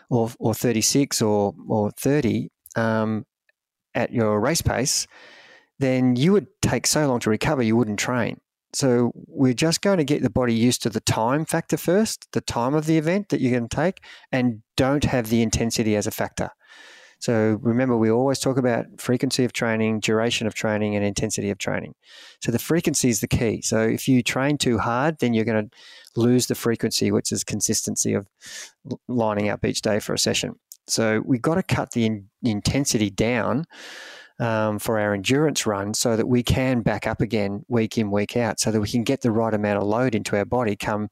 or or 36 or or 30 um, at your race pace, then you would take so long to recover you wouldn't train. So we're just going to get the body used to the time factor first, the time of the event that you're going to take, and don't have the intensity as a factor. So remember, we always talk about frequency of training, duration of training, and intensity of training. So the frequency is the key. So if you train too hard, then you're going to lose the frequency, which is consistency of lining up each day for a session. So we've got to cut the in- intensity down um, for our endurance run so that we can back up again week in, week out, so that we can get the right amount of load into our body come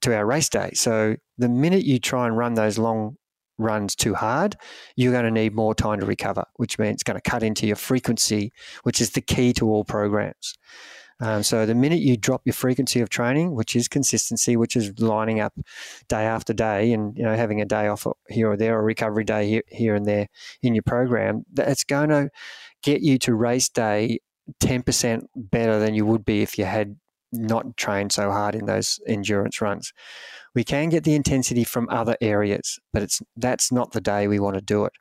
to our race day. So the minute you try and run those long runs too hard, you're going to need more time to recover, which means it's going to cut into your frequency, which is the key to all programs. Um, so the minute you drop your frequency of training, which is consistency, which is lining up day after day, and you know having a day off here or there, or recovery day here, here and there in your program, that's going to get you to race day ten percent better than you would be if you had not trained so hard in those endurance runs. We can get the intensity from other areas, but it's that's not the day we want to do it.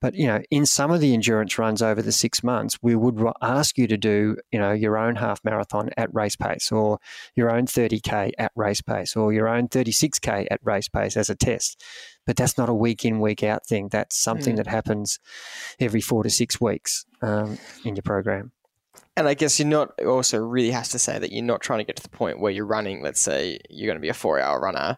But you know, in some of the endurance runs over the six months, we would ask you to do you know your own half marathon at race pace, or your own 30k at race pace, or your own 36k at race pace as a test. But that's not a week in week out thing. That's something mm. that happens every four to six weeks um, in your program. And I guess you're not also really has to say that you're not trying to get to the point where you're running. Let's say you're going to be a four hour runner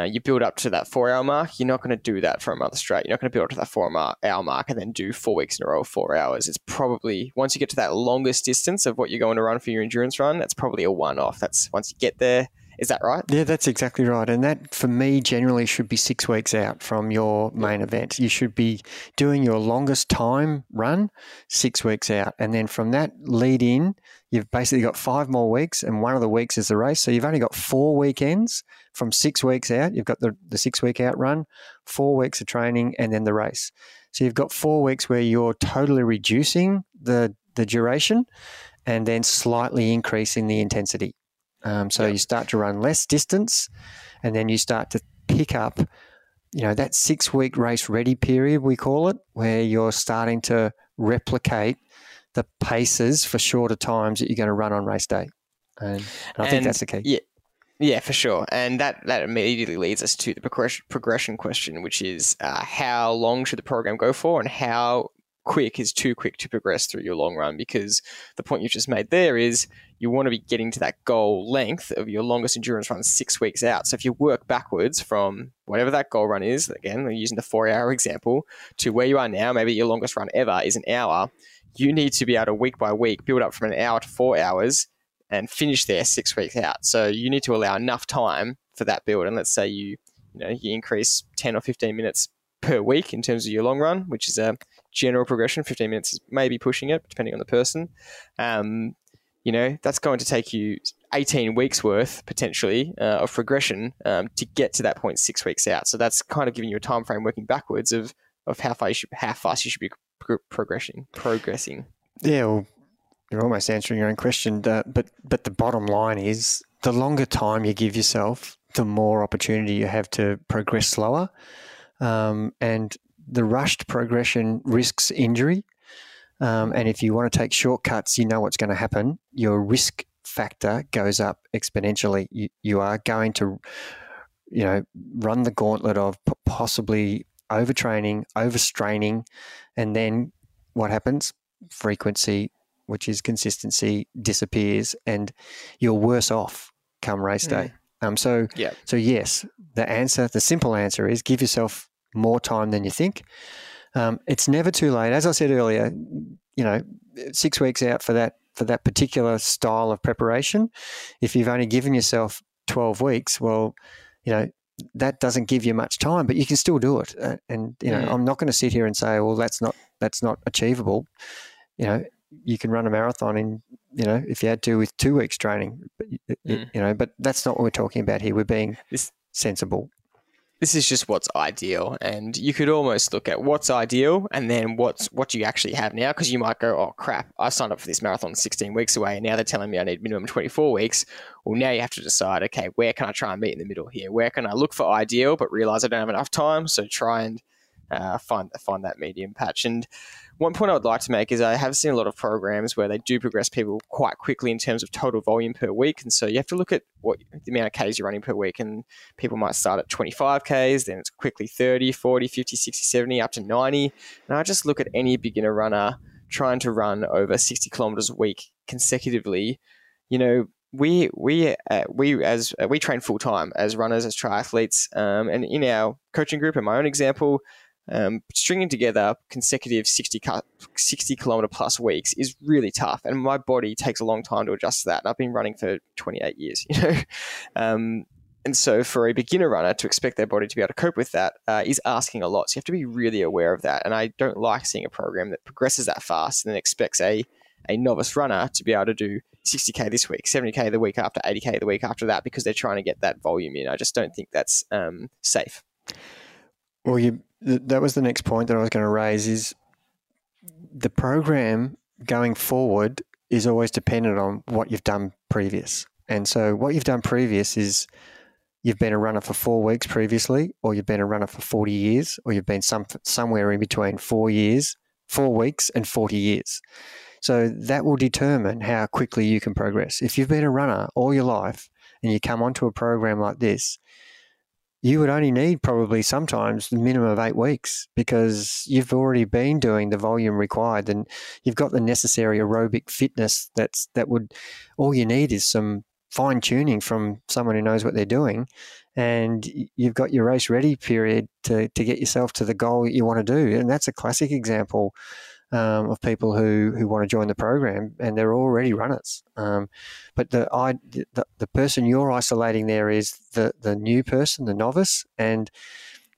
uh, you build up to that four hour mark. You're not going to do that for a month straight. You're not going to build up to that four hour mark and then do four weeks in a row of four hours. It's probably once you get to that longest distance of what you're going to run for your endurance run, that's probably a one off. That's once you get there. Is that right? Yeah, that's exactly right. And that, for me, generally should be six weeks out from your main event. You should be doing your longest time run six weeks out. And then from that lead in, you've basically got five more weeks, and one of the weeks is the race. So you've only got four weekends from six weeks out. You've got the, the six week out run, four weeks of training, and then the race. So you've got four weeks where you're totally reducing the, the duration and then slightly increasing the intensity. Um, so yep. you start to run less distance, and then you start to pick up, you know, that six week race ready period, we call it, where you're starting to replicate the paces for shorter times that you're going to run on race day. And, and I and think that's the key. Yeah. Yeah, for sure, and that, that immediately leads us to the progression, question, which is uh, how long should the program go for, and how quick is too quick to progress through your long run because the point you've just made there is you want to be getting to that goal length of your longest endurance run six weeks out. So if you work backwards from whatever that goal run is, again, we're using the four hour example, to where you are now, maybe your longest run ever is an hour, you need to be able to week by week build up from an hour to four hours and finish there six weeks out. So you need to allow enough time for that build. And let's say you, you know, you increase 10 or 15 minutes per week in terms of your long run, which is a general progression. 15 minutes is maybe pushing it, depending on the person. Um, you know, that's going to take you 18 weeks worth potentially uh, of progression um, to get to that point six weeks out. So that's kind of giving you a time frame working backwards of, of how far you should, how fast you should be pro- progressing, progressing. Yeah, well, you're almost answering your own question, but but the bottom line is the longer time you give yourself, the more opportunity you have to progress slower. Um, and the rushed progression risks injury. Um, and if you want to take shortcuts, you know what's going to happen. Your risk factor goes up exponentially. You, you are going to, you know, run the gauntlet of possibly overtraining, overstraining, and then what happens? Frequency, which is consistency, disappears, and you're worse off come race day. Mm. Um, so, yeah. so yes, the answer, the simple answer is give yourself more time than you think. Um, it's never too late. As I said earlier, you know, six weeks out for that for that particular style of preparation. If you've only given yourself twelve weeks, well, you know that doesn't give you much time, but you can still do it. Uh, and you know, mm. I'm not going to sit here and say, well, that's not that's not achievable. You know, you can run a marathon in you know if you had to with two weeks training. But, mm. you know, but that's not what we're talking about here. We're being this, sensible. this is just what's ideal and you could almost look at what's ideal and then what's what you actually have now because you might go oh crap i signed up for this marathon 16 weeks away and now they're telling me i need minimum 24 weeks well now you have to decide okay where can i try and meet in the middle here where can i look for ideal but realize i don't have enough time so try and uh, find find that medium patch and one point I would like to make is I have seen a lot of programs where they do progress people quite quickly in terms of total volume per week. And so you have to look at what the amount of Ks you're running per week. And people might start at 25 Ks, then it's quickly 30, 40, 50, 60, 70, up to 90. And I just look at any beginner runner trying to run over 60 kilometers a week consecutively. You know, we we uh, we as uh, we train full time as runners as triathletes, um, and in our coaching group, in my own example, um, stringing together consecutive 60, 60 kilometer plus weeks is really tough. And my body takes a long time to adjust to that. And I've been running for 28 years, [laughs] you know? Um, and so for a beginner runner to expect their body to be able to cope with that uh, is asking a lot. So you have to be really aware of that. And I don't like seeing a program that progresses that fast and then expects a, a novice runner to be able to do 60k this week, 70k the week after, 80k the week after that because they're trying to get that volume in. I just don't think that's um, safe. Well, you that was the next point that I was going to raise is the program going forward is always dependent on what you've done previous. And so what you've done previous is you've been a runner for four weeks previously, or you've been a runner for 40 years, or you've been some, somewhere in between four years, four weeks, and 40 years. So that will determine how quickly you can progress. If you've been a runner all your life and you come onto a program like this, you would only need probably sometimes the minimum of eight weeks because you've already been doing the volume required and you've got the necessary aerobic fitness that's that would all you need is some fine tuning from someone who knows what they're doing and you've got your race ready period to, to get yourself to the goal that you want to do. And that's a classic example um, of people who, who want to join the program and they're already runners. Um, but the, I, the, the person you're isolating there is the, the new person, the novice, and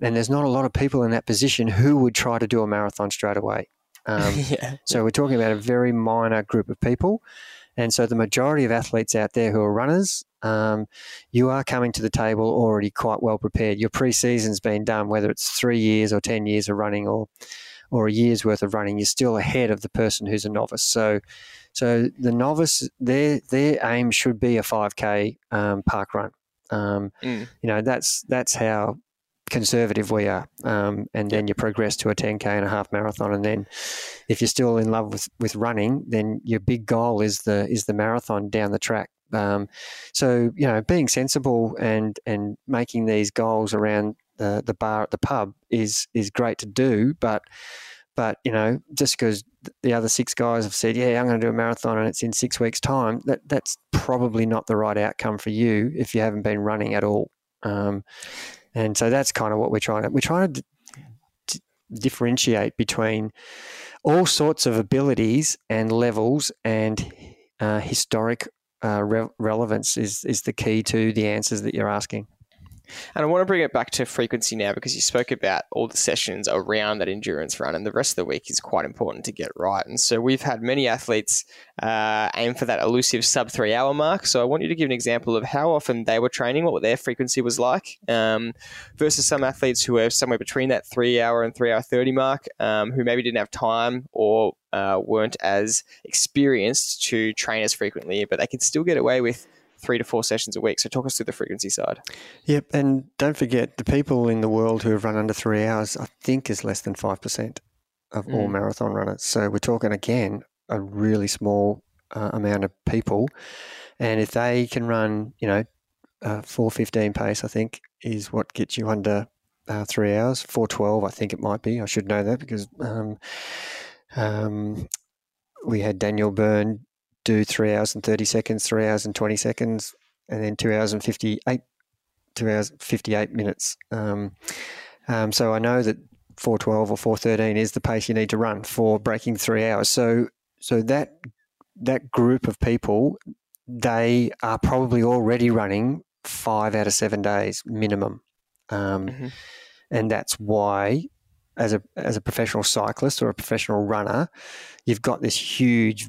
and there's not a lot of people in that position who would try to do a marathon straight away. Um, [laughs] yeah. So we're talking about a very minor group of people. And so the majority of athletes out there who are runners, um, you are coming to the table already quite well prepared. Your pre-season's been done, whether it's three years or 10 years of running or or a year's worth of running, you're still ahead of the person who's a novice. So, so the novice, their their aim should be a 5k um, park run. Um, mm. You know, that's that's how conservative we are. Um, and then you progress to a 10k and a half marathon, and then if you're still in love with, with running, then your big goal is the is the marathon down the track. Um, so you know, being sensible and and making these goals around the the bar at the pub is is great to do, but but you know, just because the other six guys have said, "Yeah, I'm going to do a marathon and it's in six weeks' time," that that's probably not the right outcome for you if you haven't been running at all. Um, and so that's kind of what we're trying to we're trying to d- differentiate between all sorts of abilities and levels and uh, historic uh, re- relevance is is the key to the answers that you're asking. And I want to bring it back to frequency now because you spoke about all the sessions around that endurance run, and the rest of the week is quite important to get right. And so we've had many athletes uh, aim for that elusive sub three hour mark. So I want you to give an example of how often they were training, what their frequency was like, um, versus some athletes who were somewhere between that three hour and three hour 30 mark, um, who maybe didn't have time or uh, weren't as experienced to train as frequently, but they could still get away with three to four sessions a week. So talk us through the frequency side. Yep, and don't forget the people in the world who have run under three hours, I think, is less than five percent of mm. all marathon runners. So we're talking again a really small uh, amount of people, and if they can run, you know, uh, four fifteen pace, I think is what gets you under uh, three hours. Four twelve, I think it might be. I should know that because. Um, um, we had Daniel Byrne do three hours and 30 seconds, three hours and 20 seconds, and then two hours and 58, two hours, 58 minutes. Um, um, so I know that 412 or 413 is the pace you need to run for breaking three hours. So, so that, that group of people, they are probably already running five out of seven days minimum. Um, mm-hmm. And that's why as a as a professional cyclist or a professional runner, you've got this huge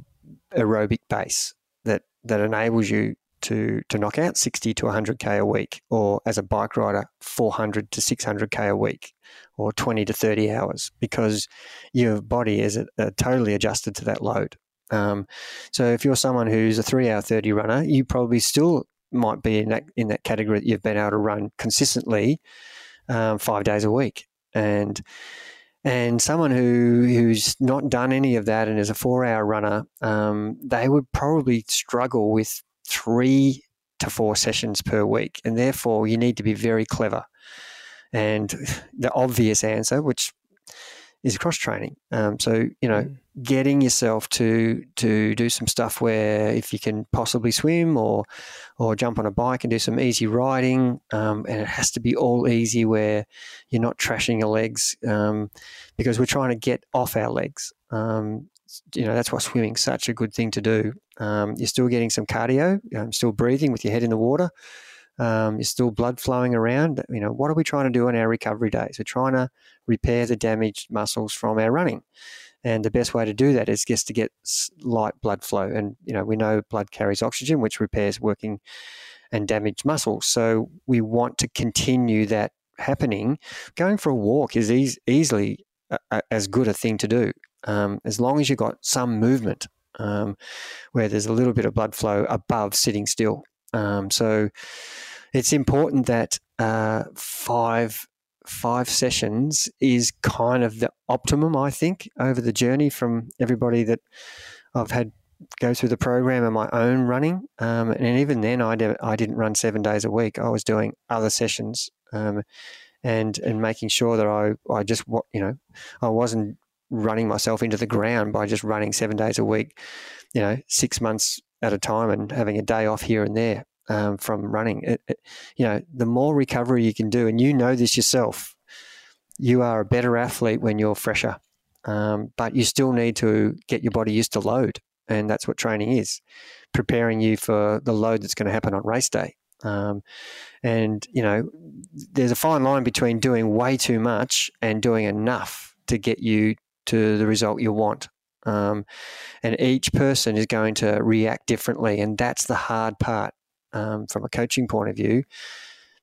aerobic base that that enables you to to knock out 60 to 100k a week, or as a bike rider, 400 to 600k a week, or 20 to 30 hours, because your body is uh, totally adjusted to that load. Um, so if you're someone who's a three hour 30 runner, you probably still might be in that in that category that you've been able to run consistently um, five days a week, and and someone who who's not done any of that and is a four hour runner, um, they would probably struggle with three to four sessions per week, and therefore you need to be very clever. And [sighs] the obvious answer, which is cross training. Um, so you know, mm. Getting yourself to to do some stuff where if you can possibly swim or or jump on a bike and do some easy riding, um, and it has to be all easy where you're not trashing your legs um, because we're trying to get off our legs. Um, you know that's why swimming's such a good thing to do. Um, you're still getting some cardio, um, still breathing with your head in the water. Um, there's still blood flowing around. You know, what are we trying to do on our recovery days? We're trying to repair the damaged muscles from our running. And the best way to do that is just to get light blood flow. And, you know, we know blood carries oxygen, which repairs working and damaged muscles. So we want to continue that happening. Going for a walk is e- easily a, a, as good a thing to do, um, as long as you've got some movement um, where there's a little bit of blood flow above sitting still. Um, so it's important that uh, five five sessions is kind of the optimum, I think, over the journey from everybody that I've had go through the program and my own running. Um, and even then, I, de- I didn't run seven days a week. I was doing other sessions um, and and making sure that I, I just, you know, I wasn't running myself into the ground by just running seven days a week, you know, six months at a time and having a day off here and there um, from running. It, it, you know, the more recovery you can do, and you know this yourself, you are a better athlete when you're fresher. Um, but you still need to get your body used to load, and that's what training is, preparing you for the load that's going to happen on race day. Um, and you know, there's a fine line between doing way too much and doing enough to get you to the result you want. Um, and each person is going to react differently, and that's the hard part um, from a coaching point of view,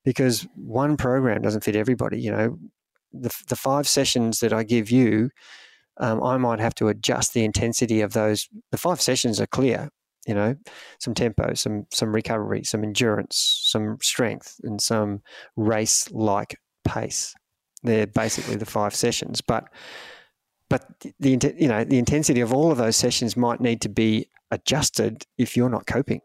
because one program doesn't fit everybody. You know, the, the five sessions that I give you, um, I might have to adjust the intensity of those. The five sessions are clear. You know, some tempo, some some recovery, some endurance, some strength, and some race like pace. They're basically the five sessions, but but the you know the intensity of all of those sessions might need to be adjusted if you're not coping.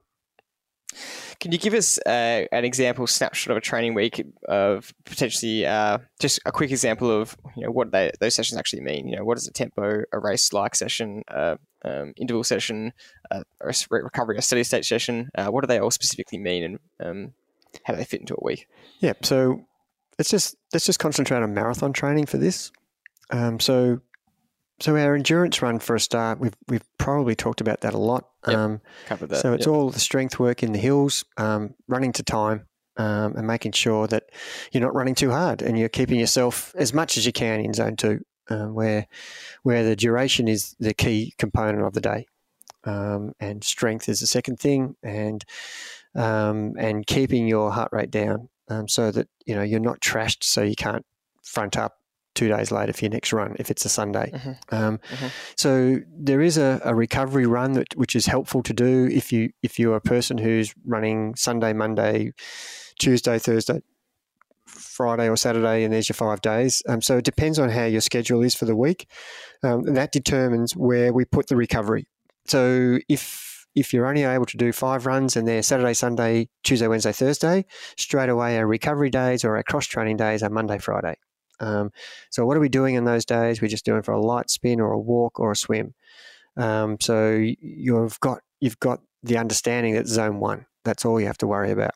Can you give us uh, an example snapshot of a training week of potentially uh, just a quick example of you know what they, those sessions actually mean? You know, what is a tempo, a race like session, uh, um, interval session, uh, a recovery, a steady state session? Uh, what do they all specifically mean, and um, how do they fit into a week? Yeah, so let's just let's just concentrate on marathon training for this. Um, so so our endurance run for a start, we've we've probably talked about that a lot. Yep. Um, Covered that. So it's yep. all the strength work in the hills, um, running to time, um, and making sure that you're not running too hard and you're keeping yourself as much as you can in zone two, um, where where the duration is the key component of the day, um, and strength is the second thing, and um, and keeping your heart rate down so that you know you're not trashed, so you can't front up two days later for your next run if it's a Sunday. Mm-hmm. Um, mm-hmm. So there is a, a, recovery run that which is helpful to do if you if you're a person who's running Sunday, Monday, Tuesday, Thursday, Friday or Saturday, and there's your five days. Um, so it depends on how your schedule is for the week, um, and that determines where we put the recovery. So if if you're only able to do five runs and they're Saturday, Sunday, Tuesday, Wednesday, Thursday, straight away our recovery days or our cross training days are Monday, Friday. Um, so what are we doing in those days? We're just doing for a light spin or a walk or a swim. Um, so you've got you've got the understanding that zone one. That's all you have to worry about.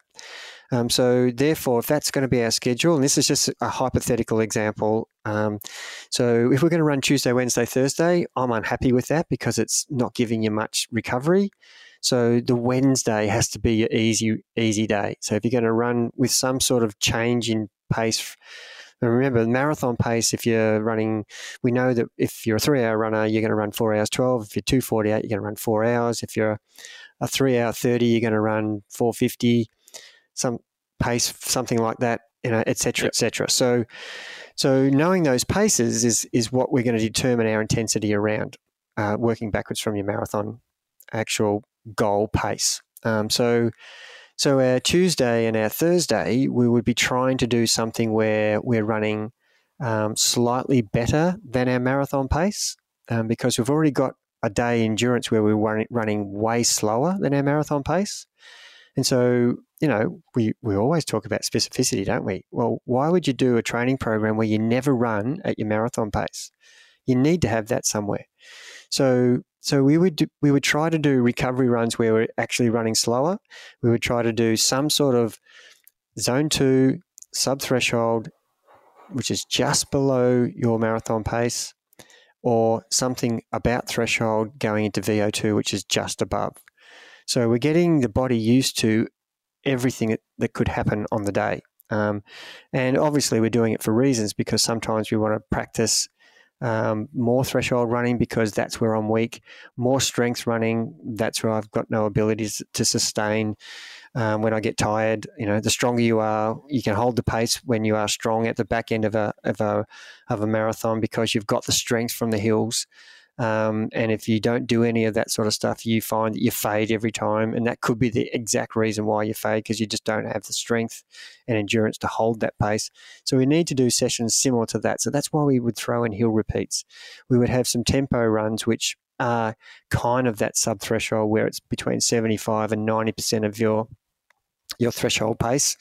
Um, so therefore, if that's going to be our schedule, and this is just a hypothetical example. Um, so if we're going to run Tuesday, Wednesday, Thursday, I'm unhappy with that because it's not giving you much recovery. So the Wednesday has to be your easy easy day. So if you're going to run with some sort of change in pace and remember, marathon pace, if you're running, we know that if you're a three hour runner, you're going to run four hours 12. If you're 248, you're going to run four hours. If you're a three hour 30, you're going to run 450, some pace, something like that, you know, et cetera, Yep. et cetera. So, so knowing those paces is, is what we're going to determine our intensity around, uh, working backwards from your marathon actual goal pace. Um, so, so our Tuesday and our Thursday, we would be trying to do something where we're running um, slightly better than our marathon pace um, because we've already got a day endurance where we're running, running way slower than our marathon pace. And so, you know, we, we always talk about specificity, don't we? Well, why would you do a training program where you never run at your marathon pace? You need to have that somewhere. So, so we would do, we would try to do recovery runs where we're actually running slower. We would try to do some sort of zone two sub threshold, which is just below your marathon pace, or something about threshold going into VO2, which is just above. So we're getting the body used to everything that, could happen on the day. Um, and obviously, we're doing it for reasons because sometimes we want to practice um, more threshold running because that's where I'm weak, more strength running, that's where I've got no abilities to sustain. Um, when I get tired, you know, the stronger you are, you can hold the pace when you are strong at the back end of a of a of a marathon because you've got the strength from the hills. Um, and if you don't do any of that sort of stuff, you find that you fade every time. And that could be the exact reason why you fade because you just don't have the strength and endurance to hold that pace. So we need to do sessions similar to that. So that's why we would throw in hill repeats. We would have some tempo runs, which are kind of that sub threshold where it's between 75 and 90% of your your threshold pace.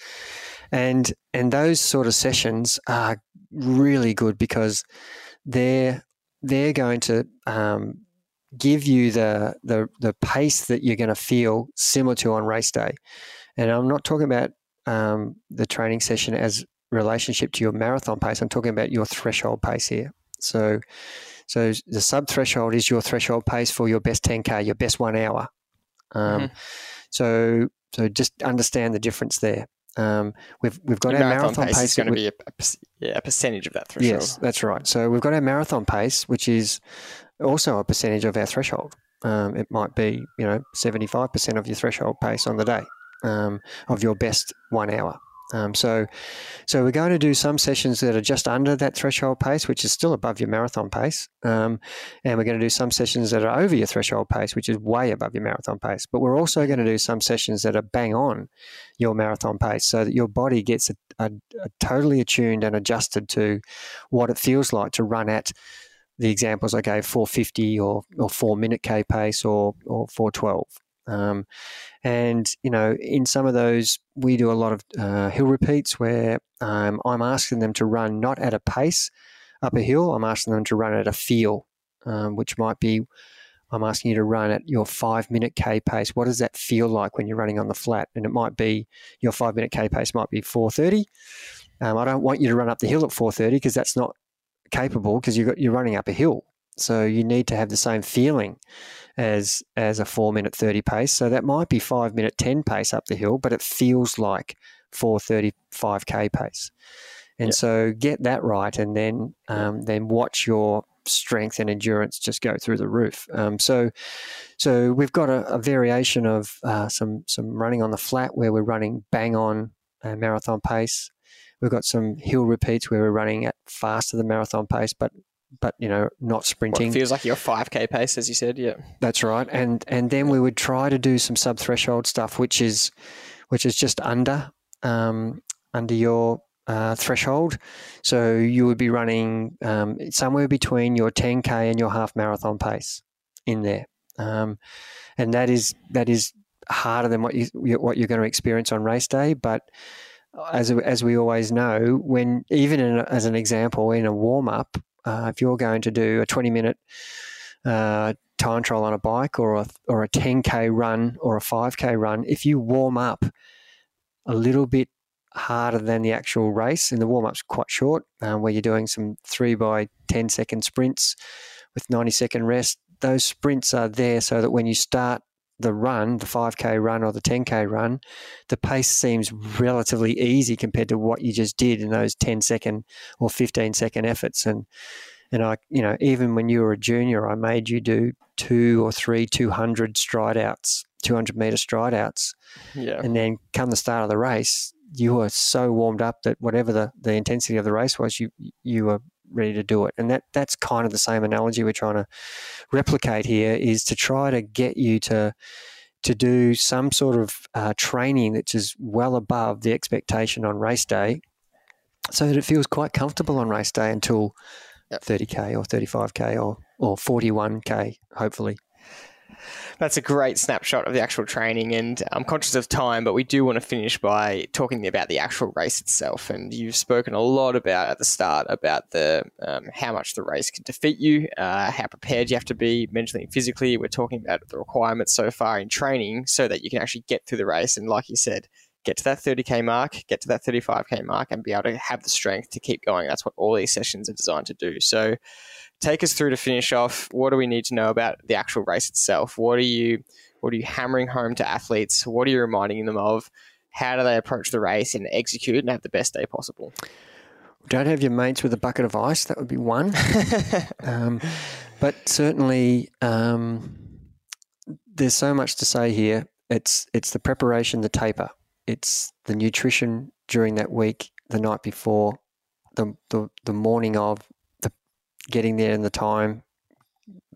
And and those sort of sessions are really good because they're they're going to um, give you the, the the pace that you're going to feel similar to on race day. And I'm not talking about um, the training session as relationship to your marathon pace. I'm talking about your threshold pace here. So, so the sub threshold is your threshold pace for your best 10k, your best one hour. Um, Mhm. So, so just understand the difference there. Um, we've we've got Your our marathon, marathon pace, pace. is going to be a, a yeah, a percentage of that threshold. Yes, that's right. So we've got our marathon pace, which is also a percentage of our threshold. Um, it might be, you know, 75% of your threshold pace on the day um, of your best one hour. Um, so, so we're going to do some sessions that are just under that threshold pace, which is still above your marathon pace, um, and we're going to do some sessions that are over your threshold pace, which is way above your marathon pace. But we're also going to do some sessions that are bang on your marathon pace, so that your body gets a, a, a totally attuned and adjusted to what it feels like to run at the examples I gave 450 or, or four minute K pace or, or 412. Um, and, you know, in some of those, we do a lot of uh, hill repeats where um, I'm asking them to run not at a pace up a hill, I'm asking them to run at a feel, um, which might be I'm asking you to run at your five minute K pace. What does that feel like when you're running on the flat? And it might be your five minute K pace might be 430. Um, I don't want you to run up the hill at 430 because that's not capable because you you're running up a hill. So you need to have the same feeling as as a four minute 30 pace. So that might be five minute 10 pace up the hill, but it feels like 435k pace. And Yeah. so get that right, and then um, then watch your strength and endurance just go through the roof. Um, so so we've got a, a variation of uh, some some running on the flat where we're running bang on uh, marathon pace. We've got some hill repeats where we're running at faster than marathon pace, but but you know not sprinting. feels like your 5k pace, as you said. Yeah. That's right, and and then we would try to do some sub threshold stuff, which is which is just under um, under your uh, threshold. So you would be running um, somewhere between your 10k and your half marathon pace in there, um, and that is that is harder than what you what you're going to experience on race day, but as as we always know, when even in, as an example in a warm up, uh, if you're going to do a 20 minute uh, time trial on a bike or a or a 10k run or a 5k run, if you warm up a little bit harder than the actual race, and the warm up's quite short, um, where you're doing some three by 10 second sprints with 90 second rest. Those sprints are there so that when you start the run, the 5k run or the 10k run, the pace seems relatively easy compared to what you just did in those 10 second or 15 second efforts. And And I, you know, even when you were a junior, I made you do two or three 200 stride outs, 200 meter stride outs. Yeah. And then come the start of the race, you were so warmed up that whatever the, the intensity of the race was, you you were ready to do it. And that that's kind of the same analogy we're trying to replicate here is to try to get you to to do some sort of uh, training that's just well above the expectation on race day so that it feels quite comfortable on race day until yep. 30k or 35k or, or 41k hopefully that's a great snapshot of the actual training. And I'm conscious of time, but we do want to finish by talking about the actual race itself. And you've spoken a lot about at the start about the um, how much the race can defeat you, uh, how prepared you have to be mentally and physically. We're talking about the requirements so far in training so that you can actually get through the race. And like you said, get to that 30k mark, get to that 35k mark, and be able to have the strength to keep going. That's what all these sessions are designed to do. So, take us through to finish off. What do we need to know about the actual race itself? What are you what are you hammering home to athletes? What are you reminding them of? How do they approach the race and execute and have the best day possible? Don't have your mates with a bucket of ice. That would be one. [laughs] um, but certainly, um, there's so much to say here. It's it's the preparation, the taper. It's the nutrition during that week, the night before, the the, the morning of, getting there in the time,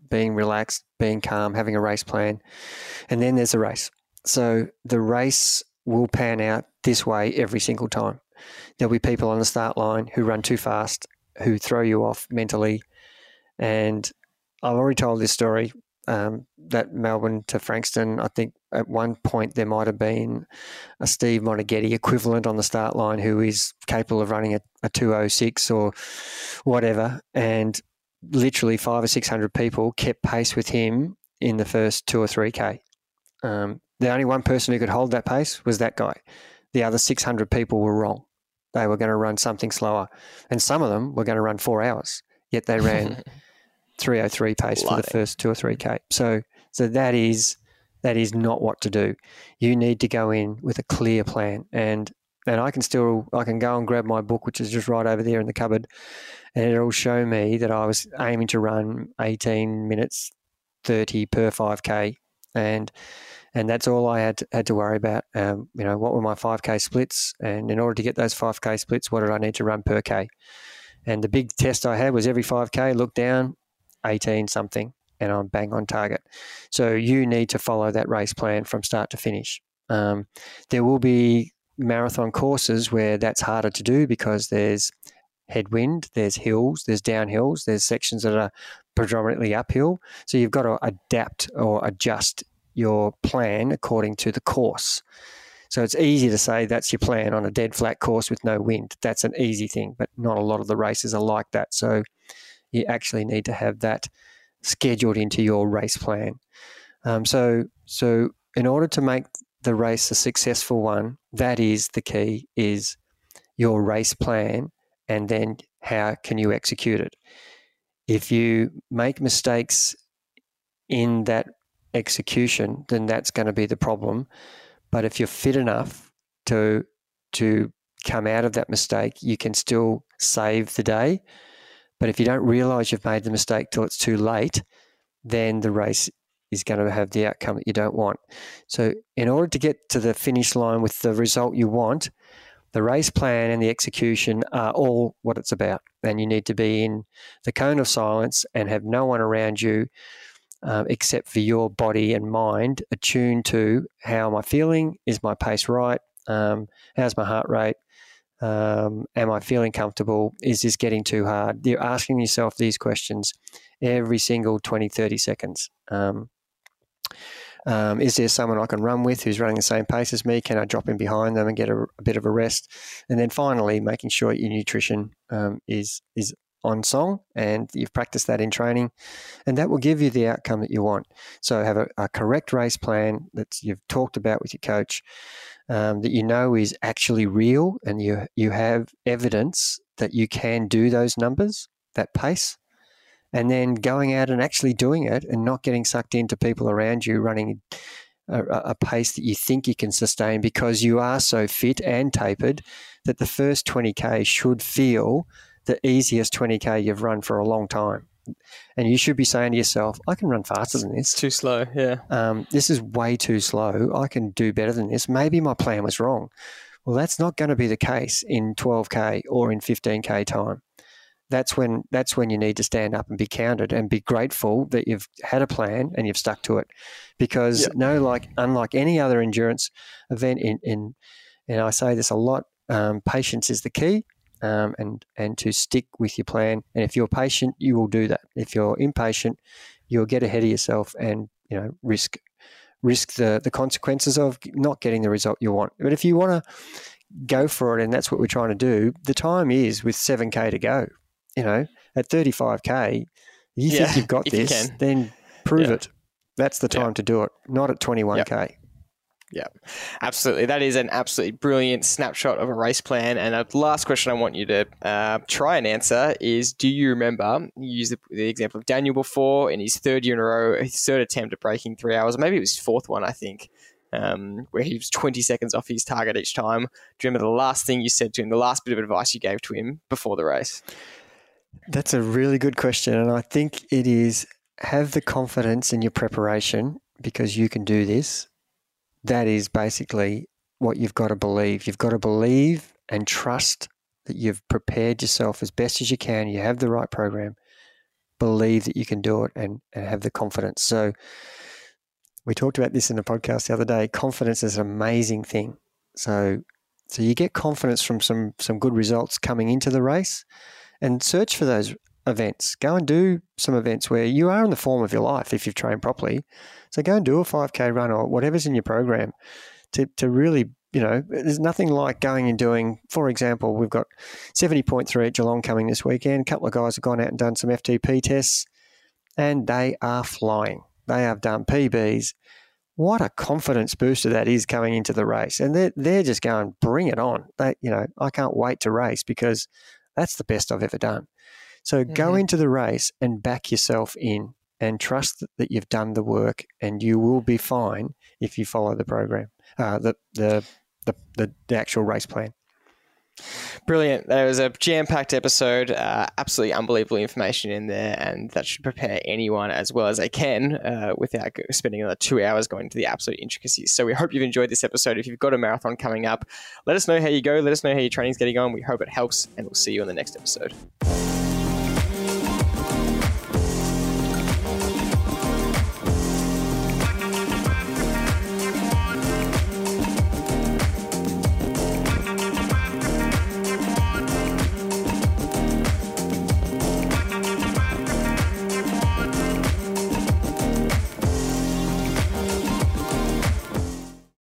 being relaxed, being calm, having a race plan, and then there's a race. So the race will pan out this way every single time. There'll be people on the start line who run too fast, who throw you off mentally. And I've already told this story um, that Melbourne to Frankston, I think at one point there might have been a Steve Moneghetti equivalent on the start line who is capable of running a, a 206 or whatever. And literally five or 600 people kept pace with him in the first two or 3K. Um, the only one person who could hold that pace was that guy. The other 600 people were wrong. They were going to run something slower. And some of them were going to run four hours, yet they ran [laughs] 303 pace for the first two or 3K. So, so that is that is not what to do. You need to go in with a clear plan. And and I can still I can go and grab my book, which is just right over there in the cupboard, and it'll show me that I was aiming to run 18 minutes 30 per 5k, and and that's all I had to, had to worry about. Um, you know, what were my 5k splits, and in order to get those 5k splits, what did I need to run per k? And the big test I had was every 5k, look down, 18 something, and I'm bang on target. So you need to follow that race plan from start to finish. Um, there will be marathon courses where that's harder to do because there's headwind, there's hills, there's downhills, there's sections that are predominantly uphill. So you've got to adapt or adjust your plan according to the course. So it's easy to say that's your plan on a dead flat course with no wind. That's an easy thing, but not a lot of the races are like that. So you actually need to have that scheduled into your race plan. Um, so, so in order to make the race a successful one, that is the key: is your race plan, and then how can you execute it. If you make mistakes in that execution, then that's going to be the problem. But if you're fit enough to to come out of that mistake, you can still save the day but if you don't realize you've made the mistake till it's too late, then the race is going to have the outcome that you don't want. So, in order to get to the finish line with the result you want, the race plan and the execution are all what it's about. And you need to be in the cone of silence and have no one around you um, except for your body and mind attuned to how am I feeling? Is my pace right? Um, how's my heart rate? Um, am I feeling comfortable? Is this getting too hard? You're asking yourself these questions every single 20, 30 seconds. Um, um, is there someone I can run with who's running the same pace as me? Can I drop in behind them and get a, a bit of a rest? And then finally, making sure your nutrition um, is is on song and you've practiced that in training, and that will give you the outcome that you want. So have a, a correct race plan that you've talked about with your coach um, that you know is actually real, and you you have evidence that you can do those numbers, that pace, and then going out and actually doing it, and not getting sucked into people around you running a, a pace that you think you can sustain because you are so fit and tapered that the first 20k should feel the easiest 20k you've run for a long time. And you should be saying to yourself, I can run faster than this. It's Too slow, yeah. Um, this is way too slow. I can do better than this. Maybe my plan was wrong. Well, that's not going to be the case in 12k or in 15k time. That's when that's when you need to stand up and be counted and be grateful that you've had a plan and you've stuck to it, because yep. no, like unlike any other endurance event in in, and I say this a lot, um, patience is the key um, and and to stick with your plan. And if you're patient, you will do that. If you're impatient, you'll get ahead of yourself and you know risk risk the the consequences of not getting the result you want. But if you want to go for it, and that's what we're trying to do, the time is with seven k to go. You know, at thirty five k, you yeah, think you've got [laughs] this, then prove yeah. it. That's the time yeah. to do it, not at twenty one k. Yeah, absolutely. That is an absolutely brilliant snapshot of a race plan. And a last question I want you to uh, try and answer is: Do you remember? You used the, the, example of Daniel before in his third year in a row, his third attempt at breaking three hours, maybe it was fourth one, I think, um, where he was twenty seconds off his target each time. Do you remember the last thing you said to him? The last bit of advice you gave to him before the race? That's a really good question, and I think it is have the confidence in your preparation because you can do this that is basically what you've got to believe. You've got to believe and trust that you've prepared yourself as best as you can. You have the right program. Believe that you can do it and, and have the confidence. So, we talked about this in the podcast the other day. Confidence is an amazing thing. So, so you get confidence from some some good results coming into the race, and search for those events. Go and do some events where you are in the form of your life if you've trained properly. So go and do a 5K run or whatever's in your program to, to really, you know, there's nothing like going and doing, for example, we've got 70.3 at Geelong coming this weekend. A couple of guys have gone out and done some FTP tests and they are flying. They have done PBs. What a confidence booster that is coming into the race. And they're, they're just going, bring it on. They, you know, I can't wait to race because that's the best I've ever done. So mm-hmm. go into the race and back yourself in and trust that you've done the work and you will be fine if you follow the program, uh, the, the, the, the, the actual race plan. Brilliant. That was a jam packed episode. Uh, absolutely unbelievable information in there, and that should prepare anyone as well as they can uh, without spending another two hours going into the absolute intricacies. So, we hope you've enjoyed this episode. If you've got a marathon coming up, let us know how you go. Let us know how your training's getting on. We hope it helps, and we'll see you in the next episode.